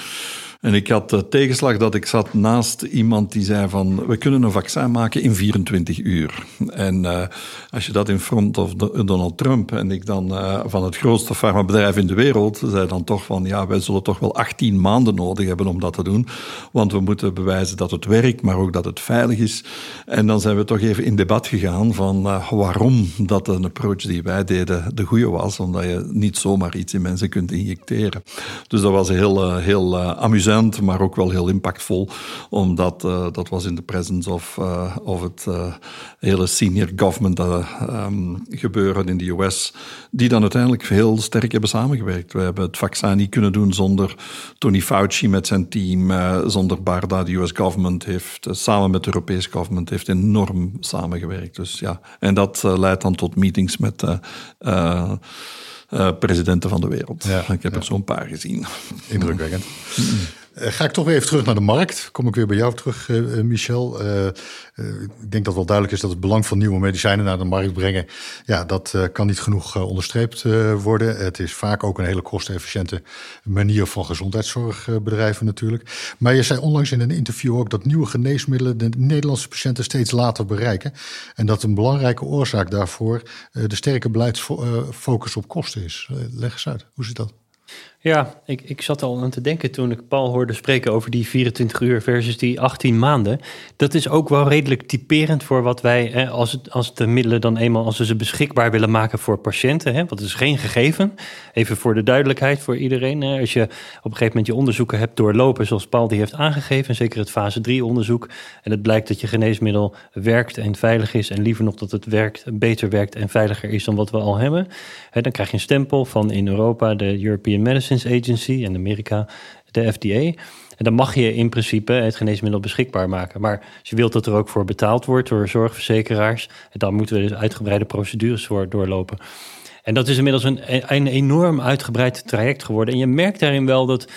En ik had de tegenslag dat ik zat naast iemand die zei van, we kunnen een vaccin maken in 24 uur. En uh, als je dat in front of Donald Trump en ik dan uh, van het grootste farmabedrijf in de wereld, zei dan toch van, ja, wij zullen toch wel 18 maanden nodig hebben om dat te doen. Want we moeten bewijzen dat het werkt, maar ook dat het veilig is. En dan zijn we toch even in debat gegaan van waarom dat een approach die wij deden de goede was. Omdat je niet zomaar iets in mensen kunt injecteren. Dus dat was heel, heel amusant maar ook wel heel impactvol, omdat dat was in de presence of, of het hele senior government um, gebeuren in de US, die dan uiteindelijk heel sterk hebben samengewerkt. We hebben het vaccin niet kunnen doen zonder Tony Fauci met zijn team, zonder Barda. De US government heeft samen met de Europese government heeft enorm samengewerkt. Dus ja, en dat leidt dan tot meetings met uh, presidenten van de wereld. ik heb er zo'n paar gezien. Indrukwekkend. Eh, ga ik toch weer even terug naar de markt. Kom ik weer bij jou terug, uh, Michel. Uh, ik denk dat wel duidelijk is dat het belang van nieuwe medicijnen naar de markt brengen. Ja, dat kan niet genoeg onderstreept worden. Het is vaak ook een hele kostenefficiënte manier van gezondheidszorg bedrijven natuurlijk. Maar je zei onlangs in een interview ook dat nieuwe geneesmiddelen de Nederlandse patiënten steeds later bereiken. En dat een belangrijke oorzaak daarvoor de sterke beleidsfocus op kosten is. leg eens uit, hoe zit dat? Ja, ik, ik zat al aan te denken toen ik Paul hoorde spreken over die 24 uur versus die 18 maanden. Dat is ook wel redelijk typerend voor wat wij, hè, als, het, als de middelen dan eenmaal, als we ze beschikbaar willen maken voor patiënten. Hè, want het is geen gegeven. Even voor de duidelijkheid voor iedereen. Hè, als je op een gegeven moment je onderzoeken hebt doorlopen, zoals Paul die heeft aangegeven, zeker het fase 3 onderzoek. En het blijkt dat je geneesmiddel werkt en veilig is. En liever nog dat het werkt, beter werkt en veiliger is dan wat we al hebben. Hè, dan krijg je een stempel van in Europa de European Medicine Agency in Amerika, de FDA. En dan mag je in principe het geneesmiddel beschikbaar maken. Maar als je wilt dat er ook voor betaald wordt door zorgverzekeraars, dan moeten we dus uitgebreide procedures doorlopen. En dat is inmiddels een, een enorm uitgebreid traject geworden. En je merkt daarin wel dat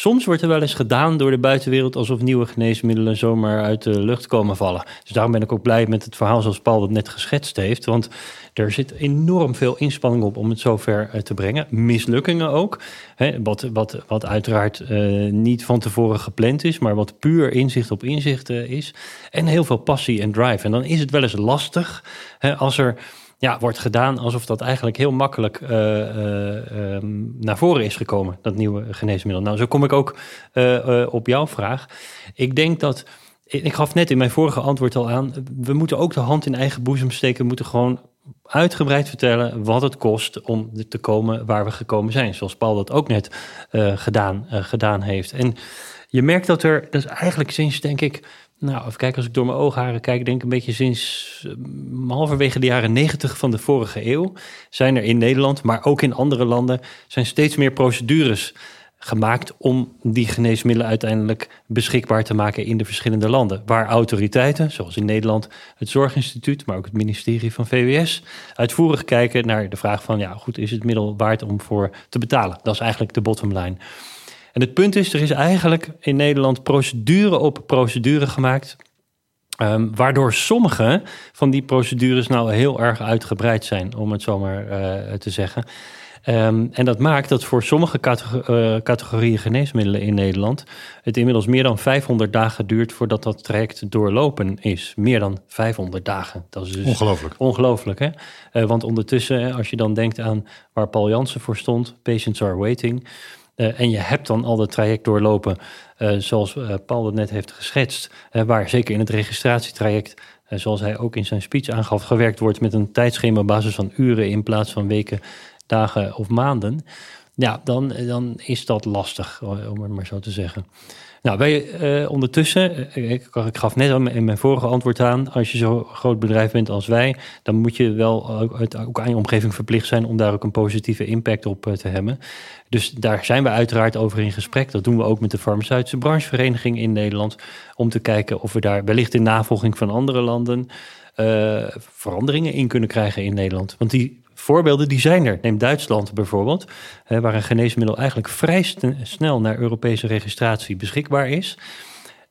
Soms wordt er wel eens gedaan door de buitenwereld alsof nieuwe geneesmiddelen zomaar uit de lucht komen vallen. Dus daarom ben ik ook blij met het verhaal zoals Paul dat net geschetst heeft. Want er zit enorm veel inspanning op om het zover eh, te brengen. Mislukkingen ook. Hè, wat, wat, wat uiteraard uh, niet van tevoren gepland is, maar wat puur inzicht op inzicht is. En heel veel passie en drive. En dan is het wel eens lastig hè, als er ja, wordt gedaan alsof dat eigenlijk heel makkelijk uh, naar voren is gekomen, dat nieuwe geneesmiddel. Nou, zo kom ik ook uh, op jouw vraag. Ik denk dat, ik gaf net in mijn vorige antwoord al aan, we moeten ook de hand in eigen boezem steken, we moeten gewoon uitgebreid vertellen wat het kost om te komen waar we gekomen zijn. Zoals Paul dat ook net gedaan, gedaan heeft. En je merkt dat er, dat is eigenlijk sinds, denk ik, nou, even kijken, als ik door mijn oogharen kijk, denk ik een beetje sinds uh, halverwege de jaren negentig van de vorige eeuw zijn er in Nederland, maar ook in andere landen, zijn steeds meer procedures gemaakt om die geneesmiddelen uiteindelijk beschikbaar te maken in de verschillende landen. Waar autoriteiten, zoals in Nederland het Zorginstituut, maar ook het ministerie van VWS, uitvoerig kijken naar de vraag van, ja goed, is het middel waard om voor te betalen? Dat is eigenlijk de bottom line. En het punt is, er is eigenlijk in Nederland procedure op procedure gemaakt. Um, waardoor sommige van die procedures nou heel erg uitgebreid zijn, om het zo maar uh, te zeggen. Um, en dat maakt dat voor sommige categor uh, categorieën geneesmiddelen in Nederland het inmiddels meer dan 500 dagen duurt voordat dat traject doorlopen is. Meer dan 500 dagen. Dat is dus ongelooflijk. Ongelooflijk, hè? Uh, want ondertussen, als je dan denkt aan waar Paul Jansen voor stond, patients are waiting. Uh, en je hebt dan al het traject doorlopen, uh, zoals uh, Paul het net heeft geschetst, waar zeker in het registratietraject, zoals hij ook in zijn speech aangaf, gewerkt wordt met een tijdschema op basis van uren in plaats van weken, dagen of maanden. Ja, dan, dan is dat lastig, om het maar zo te zeggen. Nou, wij uh, ondertussen, ik, ik, gaf net in mijn vorige antwoord aan, als je zo'n groot bedrijf bent als wij, dan moet je wel ook, aan je omgeving verplicht zijn om daar ook een positieve impact op uh, te hebben. Dus daar zijn we uiteraard over in gesprek. Dat doen we ook met de farmaceutische branchevereniging in Nederland, om te kijken of we daar wellicht in navolging van andere landen veranderingen in kunnen krijgen in Nederland. Want die voorbeelden die zijn er. Neem Duitsland bijvoorbeeld, waar een geneesmiddel eigenlijk vrij snel naar Europese registratie beschikbaar is.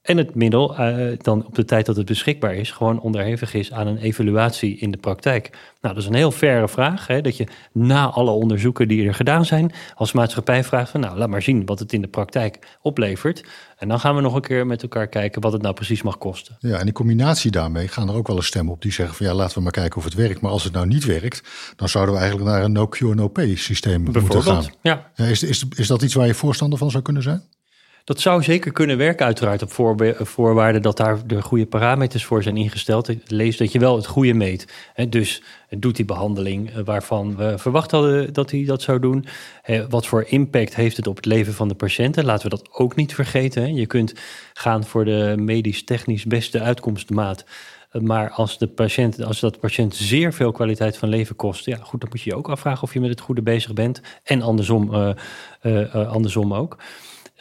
En het middel uh, dan op de tijd dat het beschikbaar is, gewoon onderhevig is aan een evaluatie in de praktijk. Nou, dat is een heel verre vraag. Hè, dat je na alle onderzoeken die er gedaan zijn, als maatschappij vraagt van nou, laat maar zien wat het in de praktijk oplevert. En dan gaan we nog een keer met elkaar kijken wat het nou precies mag kosten. Ja, en in combinatie daarmee gaan er ook wel eens stemmen op die zeggen van ja, laten we maar kijken of het werkt. Maar als het nou niet werkt, dan zouden we eigenlijk naar een no-cure, no-pay systeem moeten gaan. Ja. Is, is, is dat iets waar je voorstander van zou kunnen zijn? Dat zou zeker kunnen werken, uiteraard op voorwaarde dat daar de goede parameters voor zijn ingesteld. Lees dat je wel het goede meet. Dus doet die behandeling eh, waarvan we verwacht hadden dat hij dat zou doen. Wat voor impact heeft het op het leven van de patiënten? Laten we dat ook niet vergeten. Je kunt gaan voor de medisch-technisch beste uitkomstmaat. Eh, maar als, de patiënt, als dat patiënt zeer veel kwaliteit van leven kost, ja, goed, dan moet je je ook afvragen of je met het goede bezig bent. En andersom, andersom ook.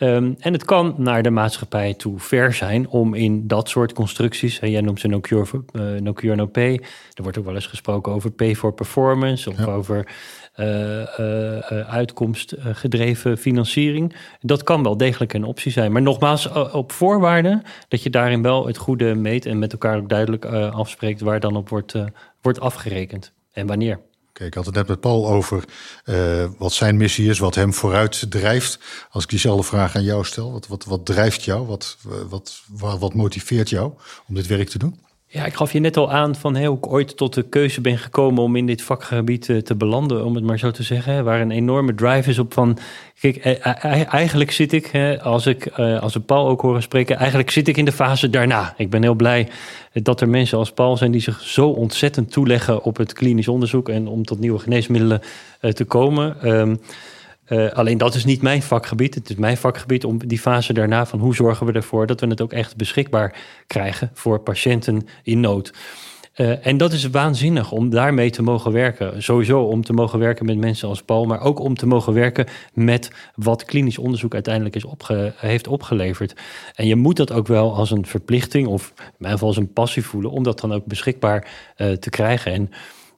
Um, en het kan naar de maatschappij toe ver zijn om in dat soort constructies, en jij noemt ze no cure, uh, no cure, no pay. Er wordt ook wel eens gesproken over pay for performance of over uh, uh, uitkomstgedreven financiering. Dat kan wel degelijk een optie zijn. Maar nogmaals, op voorwaarde dat je daarin wel het goede meet en met elkaar ook duidelijk afspreekt waar dan op wordt, wordt afgerekend en wanneer. Kijk, ik had het net met Paul over uh, wat zijn missie is, wat hem vooruit drijft. Als ik diezelfde vraag aan jou stel, wat, wat, wat drijft jou, wat, wat, wat motiveert jou om dit werk te doen? Ja, ik gaf je net al aan van hoe ik ooit tot de keuze ben gekomen om in dit vakgebied te, te belanden, om het maar zo te zeggen. Waar een enorme drive is op van, kijk, eh, eh, eigenlijk zit ik, als ik eh, als Paul ook horen spreken, eigenlijk zit ik in de fase daarna. Ik ben heel blij dat er mensen als Paul zijn die zich zo ontzettend toeleggen op het klinisch onderzoek en om tot nieuwe geneesmiddelen te komen. Uh, alleen dat is niet mijn vakgebied. Het is mijn vakgebied om die fase daarna van hoe zorgen we ervoor dat we het ook echt beschikbaar krijgen voor patiënten in nood. Uh, en dat is waanzinnig om daarmee te mogen werken. Sowieso om te mogen werken met mensen als Paul, maar ook om te mogen werken met wat klinisch onderzoek uiteindelijk is heeft opgeleverd. En je moet dat ook wel als een verplichting of in mijn geval als een passie voelen om dat dan ook beschikbaar uh, te krijgen. En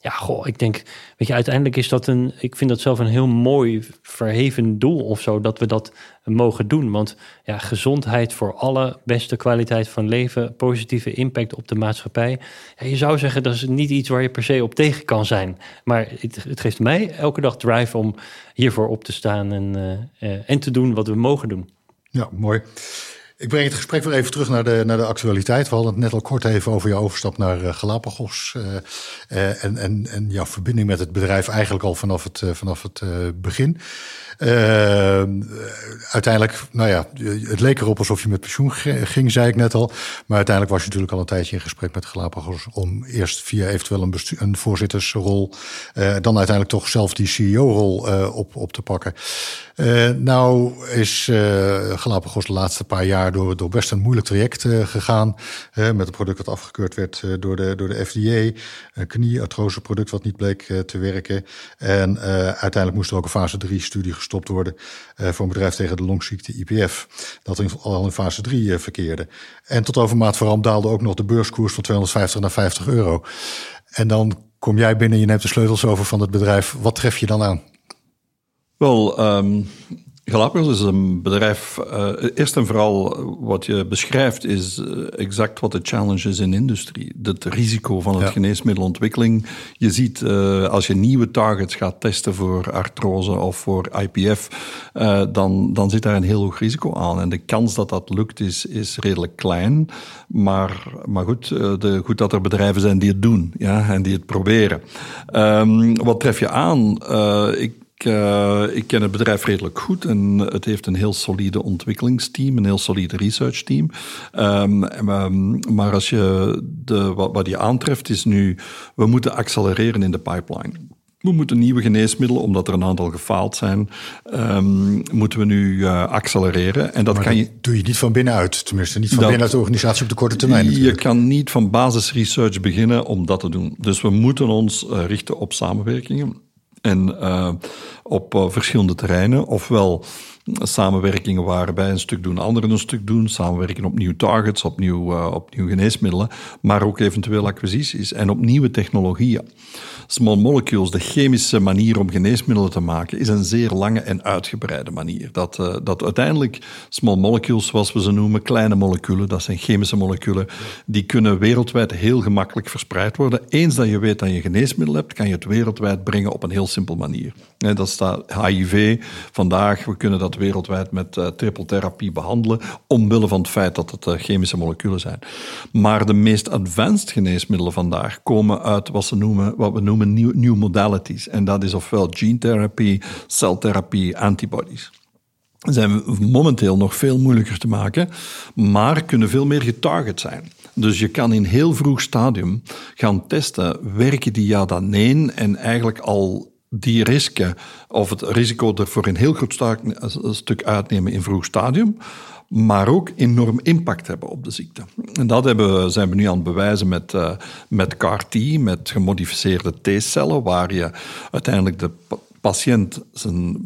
ja, goh, ik denk, weet je, uiteindelijk is dat een, ik vind dat zelf een heel mooi verheven doel of zo, dat we dat mogen doen. Want ja, gezondheid voor alle, beste kwaliteit van leven, positieve impact op de maatschappij. Ja, je zou zeggen, dat is niet iets waar je per se op tegen kan zijn. Maar het, het geeft mij elke dag drive om hiervoor op te staan en, uh, uh, en te doen wat we mogen doen. Ja, mooi. Ik breng het gesprek weer even terug naar de, naar de actualiteit. We hadden het net al kort even over jouw overstap naar uh, Galapagos. Uh, uh, en, en, en jouw verbinding met het bedrijf eigenlijk al vanaf het, vanaf het begin. uiteindelijk, nou ja, het leek erop alsof je met pensioen ging, zei ik net al. Maar uiteindelijk was je natuurlijk al een tijdje in gesprek met Galapagos... om eerst via eventueel een, een voorzittersrol... dan uiteindelijk toch zelf die CEO-rol op, op te pakken. nou is Galapagos de laatste paar jaar door, door best een moeilijk traject uh, gegaan. Met een product dat afgekeurd werd uh, door, de, door de FDA. Een knieartrose product wat niet bleek te werken. En uiteindelijk moest er ook een fase 3 studie gestopt worden. voor een bedrijf tegen de longziekte IPF. Dat in, al in fase 3 verkeerde. En tot overmaat ramp daalde ook nog de beurskoers van 250 naar 50 euro. En dan kom jij binnen, je neemt de sleutels over van het bedrijf. Wat tref je dan aan? Wel, um, Galapagos is een bedrijf, uh, eerst en vooral wat je beschrijft is uh, exact wat de challenge is in de industrie. Het risico van het ja. geneesmiddelontwikkeling. Je ziet uh, als je nieuwe targets gaat testen voor artrose of voor IPF, dan, dan zit daar een heel hoog risico aan. En de kans dat dat lukt is, is redelijk klein. Maar, maar goed, de, goed dat er bedrijven zijn die het doen ja, en die het proberen. Um, wat tref je aan? ik uh, ik ken het bedrijf redelijk goed en het heeft een heel solide ontwikkelingsteam, een heel solide researchteam. Um, um, maar als je de, wat, wat je aantreft is nu, we moeten accelereren in de pipeline. We moeten nieuwe geneesmiddelen, omdat er een aantal gefaald zijn, um, moeten we nu uh, accelereren. En dat maar kan dat je. Doe je niet van binnenuit, tenminste, niet van dat, binnenuit de organisatie op de korte termijn. Natuurlijk. Je kan niet van basisresearch beginnen om dat te doen. Dus we moeten ons uh, richten op samenwerkingen. En uh, op uh, verschillende terreinen. Ofwel samenwerkingen waarbij een stuk doen, anderen een stuk doen. Samenwerken op nieuwe targets, op, nieuw, uh, op nieuwe geneesmiddelen. Maar ook eventueel acquisities en op nieuwe technologieën. Small molecules, de chemische manier om geneesmiddelen te maken, is een zeer lange en uitgebreide manier. Dat, uh, dat uiteindelijk small molecules, zoals we ze noemen, kleine moleculen, dat zijn chemische moleculen, die kunnen wereldwijd heel gemakkelijk verspreid worden. Eens dat je weet dat je geneesmiddel hebt, kan je het wereldwijd brengen op een heel simpel manier. Dat staat HIV vandaag, we kunnen dat wereldwijd met uh, trippeltherapie behandelen, omwille van het feit dat het uh, chemische moleculen zijn. Maar de meest advanced geneesmiddelen vandaag komen uit wat, ze noemen, wat we noemen new, modalities. En dat is ofwel gene therapy, celtherapie, antibodies. zijn momenteel nog veel moeilijker te maken, maar kunnen veel meer getarget zijn. Dus je kan in heel vroeg stadium gaan testen, werken die ja dan nee en eigenlijk al die risken of het risico er voor een heel groot stuk uitnemen in vroeg stadium, maar ook enorm impact hebben op de ziekte. En dat hebben we, zijn we nu aan het bewijzen met, uh, met CAR-T, met gemodificeerde T-cellen, waar je uiteindelijk de patiënt zijn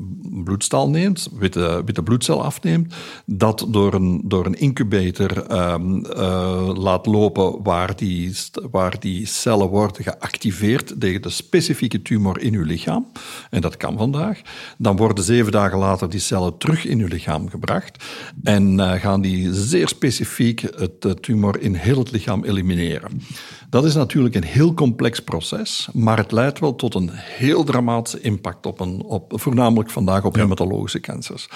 bloedstal neemt, witte, witte bloedcel afneemt, dat door een, door een incubator um, uh, laat lopen waar die, waar die cellen worden geactiveerd tegen de specifieke tumor in uw lichaam. En dat kan vandaag. Dan worden zeven dagen later die cellen terug in uw lichaam gebracht en uh, gaan die zeer specifiek het tumor in heel het lichaam elimineren. Dat is natuurlijk een heel complex proces, maar het leidt wel tot een heel dramatische impact op een, op, voornamelijk vandaag op hematologische cancers.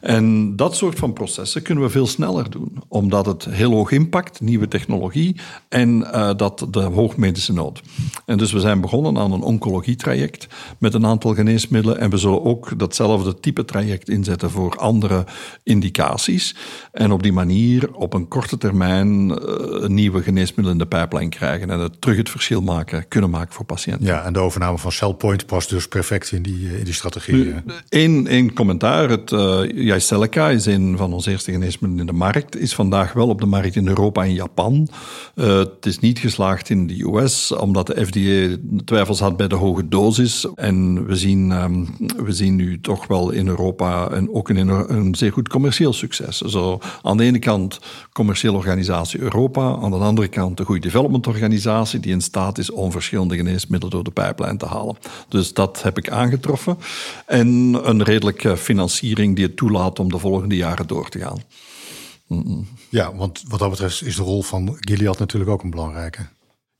En dat soort van processen kunnen we veel sneller doen, omdat het heel hoog impact, nieuwe technologie en uh, dat de hoogmedische nood. En dus we zijn begonnen aan een oncologietraject met een aantal geneesmiddelen en we zullen ook datzelfde type traject inzetten voor andere indicaties. En op die manier op een korte termijn uh, nieuwe geneesmiddelen in de pijplijn krijgen en het, terug het verschil maken, kunnen maken voor patiënten. Ja, en de overname van Cellpoint past dus perfect in die, in die strategie. Eén, één commentaar. Het uh, is een van onze eerste geneesmiddelen in de markt. Is vandaag wel op de markt in Europa en Japan. Uh, het is niet geslaagd in de US, omdat de FDA twijfels had bij de hoge dosis. En we zien, um, we zien nu toch wel in Europa een, ook een, een zeer goed commercieel succes. Zo aan de ene kant commerciële organisatie Europa, aan de andere kant de goede development organisatie organisatie die in staat is om verschillende geneesmiddelen door de pijplijn te halen. Dus dat heb ik aangetroffen. En een redelijke financiering die het toelaat om de volgende jaren door te gaan. Ja, want wat dat betreft is de rol van Gilead natuurlijk ook een belangrijke.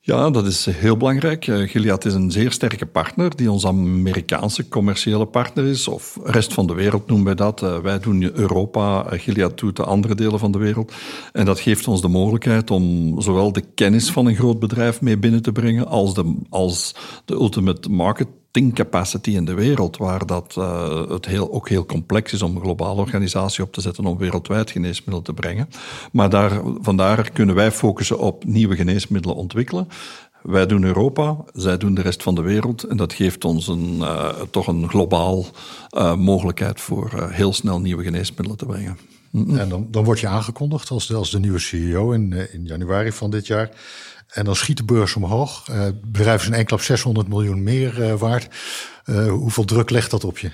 Ja, dat is heel belangrijk. Eh, Gilead is een zeer sterke partner die ons Amerikaanse commerciële partner is. Of rest van de wereld noemen wij dat. Eh, wij doen Europa, eh, Gilead doet de andere delen van de wereld. En dat geeft ons de mogelijkheid om zowel de kennis van een groot bedrijf mee binnen te brengen als de, als de ultimate market capacity in de wereld, waar dat, uh, het heel, ook heel complex is om een globale organisatie op te zetten om wereldwijd geneesmiddelen te brengen. Maar daar, vandaar kunnen wij focussen op nieuwe geneesmiddelen ontwikkelen. Wij doen Europa, zij doen de rest van de wereld. En dat geeft ons een, uh, toch een globaal uh, mogelijkheid voor heel snel nieuwe geneesmiddelen te brengen. En dan, dan word je aangekondigd als, als de nieuwe CEO in, in januari van dit jaar. En dan schiet de beurs omhoog. Uh, het bedrijf is een enkel op 600 miljoen meer uh, waard. Uh, hoeveel druk legt dat op je?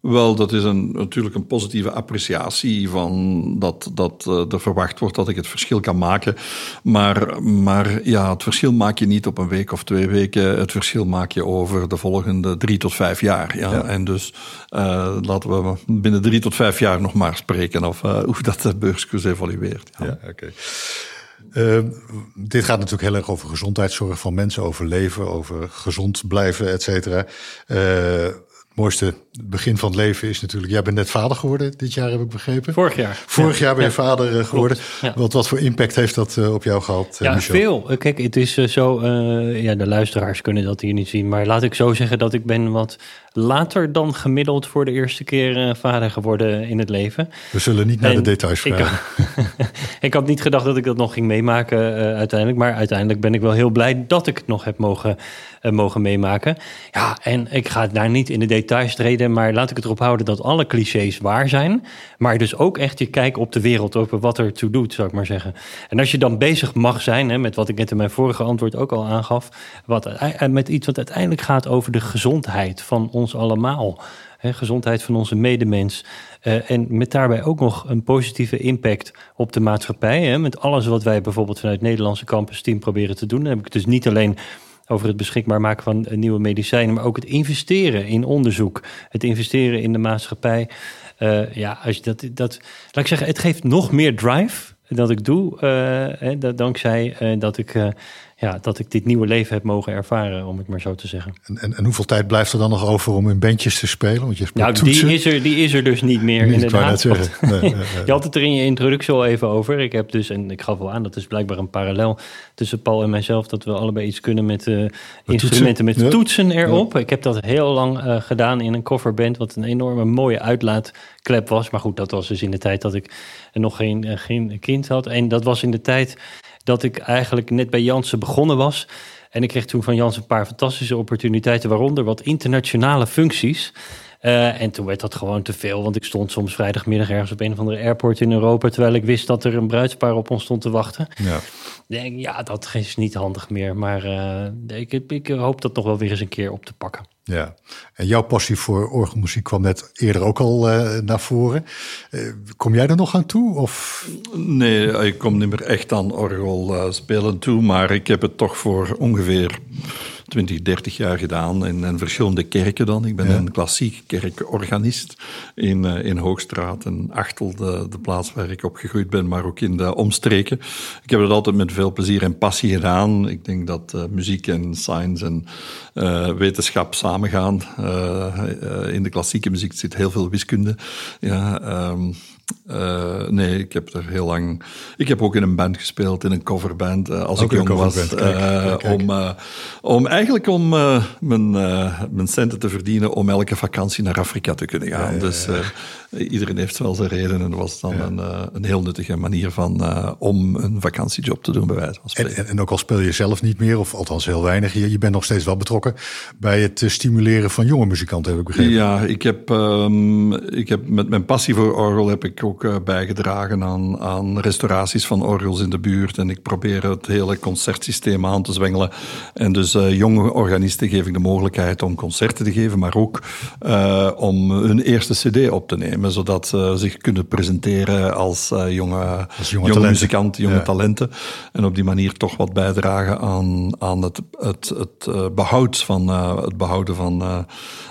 Wel, dat is een, natuurlijk een positieve appreciatie van dat, dat er verwacht wordt dat ik het verschil kan maken. Maar, maar ja, het verschil maak je niet op een week of twee weken. Het verschil maak je over de volgende drie tot vijf jaar. Ja? En dus laten we binnen drie tot vijf jaar nog maar spreken of hoe dat de beurskoers evolueert. Ja, ja oké. Uh, dit gaat natuurlijk heel erg over gezondheidszorg van mensen, over leven, over gezond blijven, et cetera. Uh, mooiste begin van het leven is natuurlijk... Jij bent net vader geworden dit jaar, heb ik begrepen. Vorig jaar. Vorig jaar ben je vader eh, geworden. Wat, wat voor impact heeft dat uh, op jou gehad, Ja, Michel? veel. Kijk, het is zo... ja, de luisteraars kunnen dat hier niet zien. Maar laat ik zo zeggen dat ik ben wat later dan gemiddeld... voor de eerste keer vader geworden in het leven. We zullen niet naar de details vragen. Ik, ik, had niet gedacht dat ik dat nog ging meemaken uiteindelijk. Maar uiteindelijk ben ik wel heel blij dat ik het nog heb mogen, mogen meemaken. Ja, en ik ga daar niet in de details treden maar laat ik het erop houden dat alle clichés waar zijn. Maar dus ook echt je kijk op de wereld, over wat er toe doet, zou ik maar zeggen. En als je dan bezig mag zijn, hè, met wat ik net in mijn vorige antwoord ook al aangaf, wat, eh, met iets wat uiteindelijk gaat over de gezondheid van ons allemaal. Gezondheid van onze medemens. Uh, en met daarbij ook nog een positieve impact op de maatschappij. Hè, met alles wat wij bijvoorbeeld vanuit Nederlandse Campus Team proberen te doen. Dan heb ik het dus niet alleen over het beschikbaar maken van nieuwe medicijnen, maar ook het investeren in onderzoek, het investeren in de maatschappij. Uh, ja, als je dat, dat, laat ik zeggen, het geeft nog meer drive dat ik doe, uh, dat, dankzij dat ik ja, dat ik dit nieuwe leven heb mogen ervaren, om het maar zo te zeggen. En, en, en hoeveel tijd blijft er dan nog over om in bandjes te spelen? Want je nou, die is, er, die is er dus niet meer, niet, inderdaad. Nee, nee, nee. je had het er in je introductie al even over. Ik heb dus, en ik gaf wel aan, dat is blijkbaar een parallel tussen Paul en mijzelf, dat we allebei iets kunnen met uh, instrumenten met toetsen erop. Ik heb dat heel lang uh, gedaan in een coverband, wat een enorme mooie uitlaatklep was. Maar goed, dat was dus in de tijd dat ik nog geen, uh, geen kind had. En dat was in de tijd dat ik eigenlijk net bij Jansen begonnen was. En ik kreeg toen van Jans een paar fantastische opportuniteiten, waaronder wat internationale functies. Uh, en toen werd dat gewoon te veel, want ik stond soms vrijdagmiddag ergens op een of andere airport in Europa, terwijl ik wist dat er een bruidspaar op ons stond te wachten. Ja, denk, ja dat is niet handig meer, maar uh, ik, ik hoop dat nog wel weer eens een keer op te pakken. Ja, en jouw passie voor orgelmuziek kwam net eerder ook al uh, naar voren. Uh, kom jij er nog aan toe? Of? Nee, ik kom niet meer echt aan orgel uh, spelen toe, maar ik heb het toch voor ongeveer 20, 30 jaar gedaan in, in verschillende kerken dan. Ik ben een klassiek kerkorganist in, uh, in Hoogstraat en Achtel, de, de plaats waar ik opgegroeid ben, maar ook in de omstreken. Ik heb het altijd met veel plezier en passie gedaan. Ik denk dat uh, muziek en science en uh, wetenschap samengaan. in de klassieke muziek zit heel veel wiskunde. Ja, um, uh, nee, ik heb er heel lang. Ik heb ook in een band gespeeld, in een coverband, uh, als ook ik jong was. Kijk, kijk. Om, uh, om eigenlijk om mijn, mijn centen te verdienen om elke vakantie naar Afrika te kunnen gaan. Ja, dus iedereen heeft wel zijn reden en dat was dan een, een heel nuttige manier van om een vakantiejob te doen, bij wijze van spreken. En, en, ook al speel je zelf niet meer, of althans heel weinig, je, je bent nog steeds wel betrokken bij het stimuleren van jonge muzikanten, heb ik begrepen. Ja, ik heb, um, ik heb met mijn passie voor orgel heb ik ook bijgedragen aan, aan restauraties van orgels in de buurt. En ik probeer het hele concertsysteem aan te zwengelen. En dus uh, jonge organisten geef ik de mogelijkheid om concerten te geven, maar ook om hun eerste cd op te nemen, zodat ze zich kunnen presenteren als jonge, als jonge, jonge muzikanten, jonge ja. talenten. En op die manier toch wat bijdragen aan, aan het, het, het behoud van, het behouden van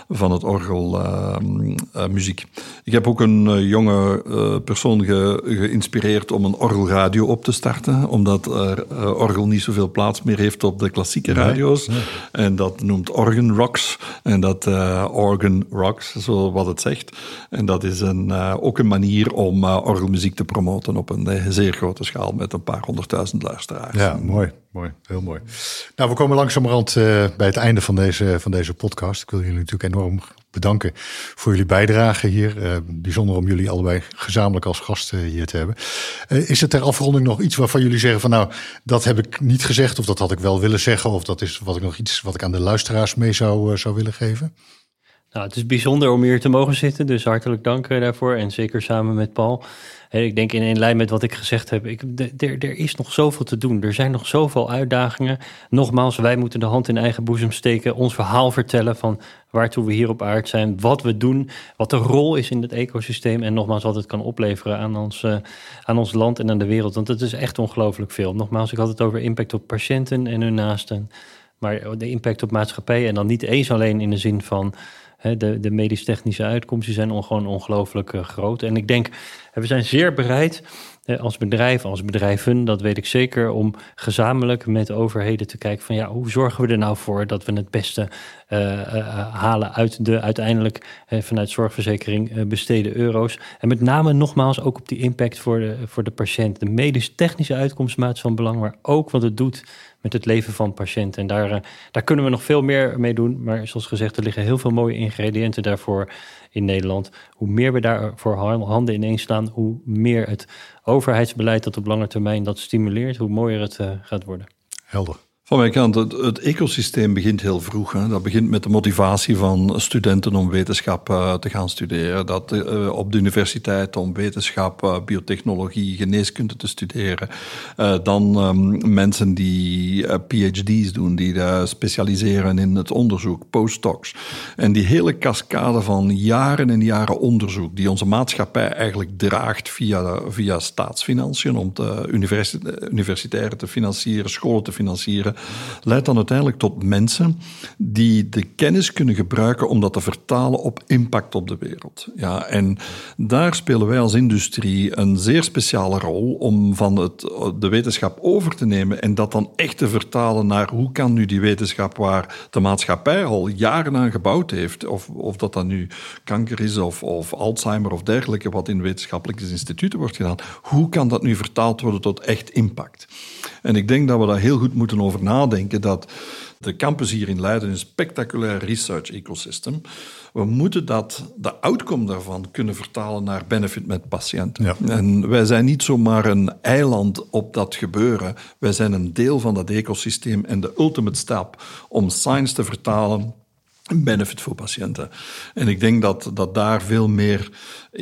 van het orgelmuziek. Uh, ik heb ook een uh, jonge uh, persoon ge, geïnspireerd om een orgelradio op te starten, omdat er orgel niet zoveel plaats meer heeft op de klassieke radio's. Nee. En dat noemt Organ Rocks. En dat Organ Rocks, zo wat het zegt. En dat is een, ook een manier om orgelmuziek te promoten op een zeer grote schaal met een paar honderdduizend luisteraars. Ja, mooi mooi. Heel mooi. Nou, we komen langzamerhand uh, bij het einde van deze, van deze podcast. Ik wil jullie natuurlijk enorm bedanken voor jullie bijdrage hier. Uh, bijzonder om jullie allebei gezamenlijk als gasten hier te hebben. Uh, is er ter afronding nog iets waarvan jullie zeggen van nou, dat heb ik niet gezegd of dat had ik wel willen zeggen of dat is wat ik nog iets wat ik aan de luisteraars mee zou, zou willen geven? Nou, het is bijzonder om hier te mogen zitten, dus hartelijk dank daarvoor en zeker samen met Paul. Ik denk in, in lijn met wat ik gezegd heb, ik, er is nog zoveel te doen. Er zijn nog zoveel uitdagingen. Nogmaals, wij moeten de hand in eigen boezem steken, ons verhaal vertellen van waartoe we hier op aarde zijn, wat we doen, wat de rol is in het ecosysteem en nogmaals wat het kan opleveren aan ons, uh, aan ons land en aan de wereld. Want het is echt ongelooflijk veel. Nogmaals, ik had het over impact op patiënten en hun naasten, maar de impact op maatschappij en dan niet eens alleen in de zin van de, de medisch-technische uitkomsten zijn on, gewoon ongelooflijk uh, groot. En ik denk, we zijn zeer bereid als bedrijf, als bedrijven, dat weet ik zeker, om gezamenlijk met overheden te kijken van ja, hoe zorgen we er nou voor dat we het beste halen uit de uiteindelijk uh, vanuit zorgverzekering besteden euro's. En met name nogmaals ook op die impact voor de, voor de patiënt. De medisch-technische uitkomstmaat is van belang, maar ook wat het doet met het leven van patiënten. En daar, daar kunnen we nog veel meer mee doen. Maar zoals gezegd, er liggen heel veel mooie ingrediënten daarvoor in Nederland. Hoe meer we daarvoor handen ineens slaan, hoe meer het overheidsbeleid dat op lange termijn dat stimuleert, hoe mooier het uh, gaat worden. Helder. Van mijn kant, het, ecosysteem begint heel vroeg. Hè. Dat begint met de motivatie van studenten om wetenschap uh, te gaan studeren. Dat uh, op de universiteit om wetenschap, uh, biotechnologie, geneeskunde te studeren. dan um, mensen die PhD's doen, die specialiseren in het onderzoek, postdocs. En die hele cascade van jaren en jaren onderzoek, die onze maatschappij eigenlijk draagt via, via staatsfinanciën, om de te financieren, scholen te financieren leidt dan uiteindelijk tot mensen die de kennis kunnen gebruiken om dat te vertalen op impact op de wereld. Ja, en daar spelen wij als industrie een zeer speciale rol om van het, de wetenschap over te nemen en dat dan echt te vertalen naar hoe kan nu die wetenschap waar de maatschappij al jaren aan gebouwd heeft, of, of dat dan nu kanker is of, of Alzheimer of dergelijke, wat in wetenschappelijke instituten wordt gedaan, hoe kan dat nu vertaald worden tot echt impact? En ik denk dat we daar heel goed moeten over nadenken, dat de campus hier in Leiden een spectaculair research ecosystem. We moeten dat, de outcome daarvan kunnen vertalen naar benefit met patiënten. Ja. En wij zijn niet zomaar een eiland op dat gebeuren. Wij zijn een deel van dat ecosysteem en de ultimate stap om science te vertalen een benefit voor patiënten. En ik denk dat, dat daar veel meer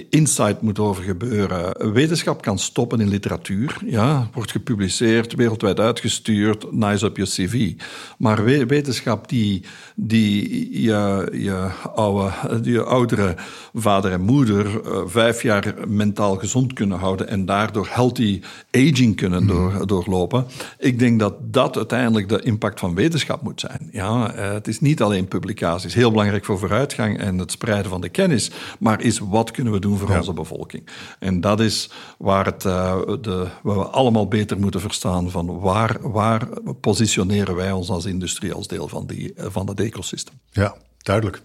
insight moet over gebeuren. Wetenschap kan stoppen in literatuur. Ja, wordt gepubliceerd, wereldwijd uitgestuurd, nice op je cv. Maar wetenschap die, die je, je, oude, je oudere vader en moeder uh, vijf jaar mentaal gezond kunnen houden en daardoor healthy aging kunnen mm. door, doorlopen. Ik denk dat dat uiteindelijk de impact van wetenschap moet zijn. Ja, uh, het is niet alleen publicaties. Heel belangrijk voor vooruitgang en het spreiden van de kennis. Maar is wat kunnen we doen voor onze bevolking. En dat is waar, het, uh, de, waar we allemaal beter moeten verstaan van waar, waar positioneren wij ons als industrie als deel van, die, van dat ecosysteem. Ja, duidelijk.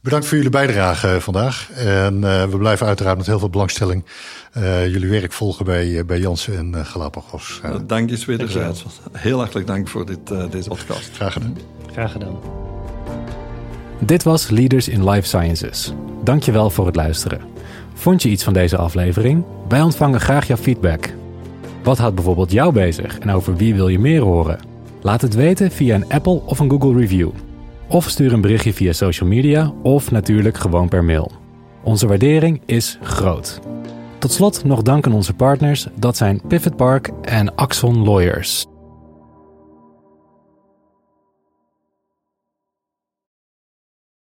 Bedankt voor jullie bijdrage eh, vandaag. En uh, we blijven uiteraard met heel veel belangstelling uh, jullie werk volgen bij, bij Jansen en Galapagos. dank je wederzijds. Heel hartelijk dank voor dit, deze podcast. Graag gedaan. Graag gedaan. Dit was Leaders in Life Sciences. Dankjewel voor het luisteren. Vond je iets van deze aflevering? Wij ontvangen graag jouw feedback. Wat houdt bijvoorbeeld jou bezig en over wie wil je meer horen? Laat het weten via een Apple of een Google review. Of stuur een berichtje via social media of natuurlijk gewoon per mail. Onze waardering is groot. Tot slot nog dank aan onze partners, dat zijn Pivot Park en Axon Lawyers.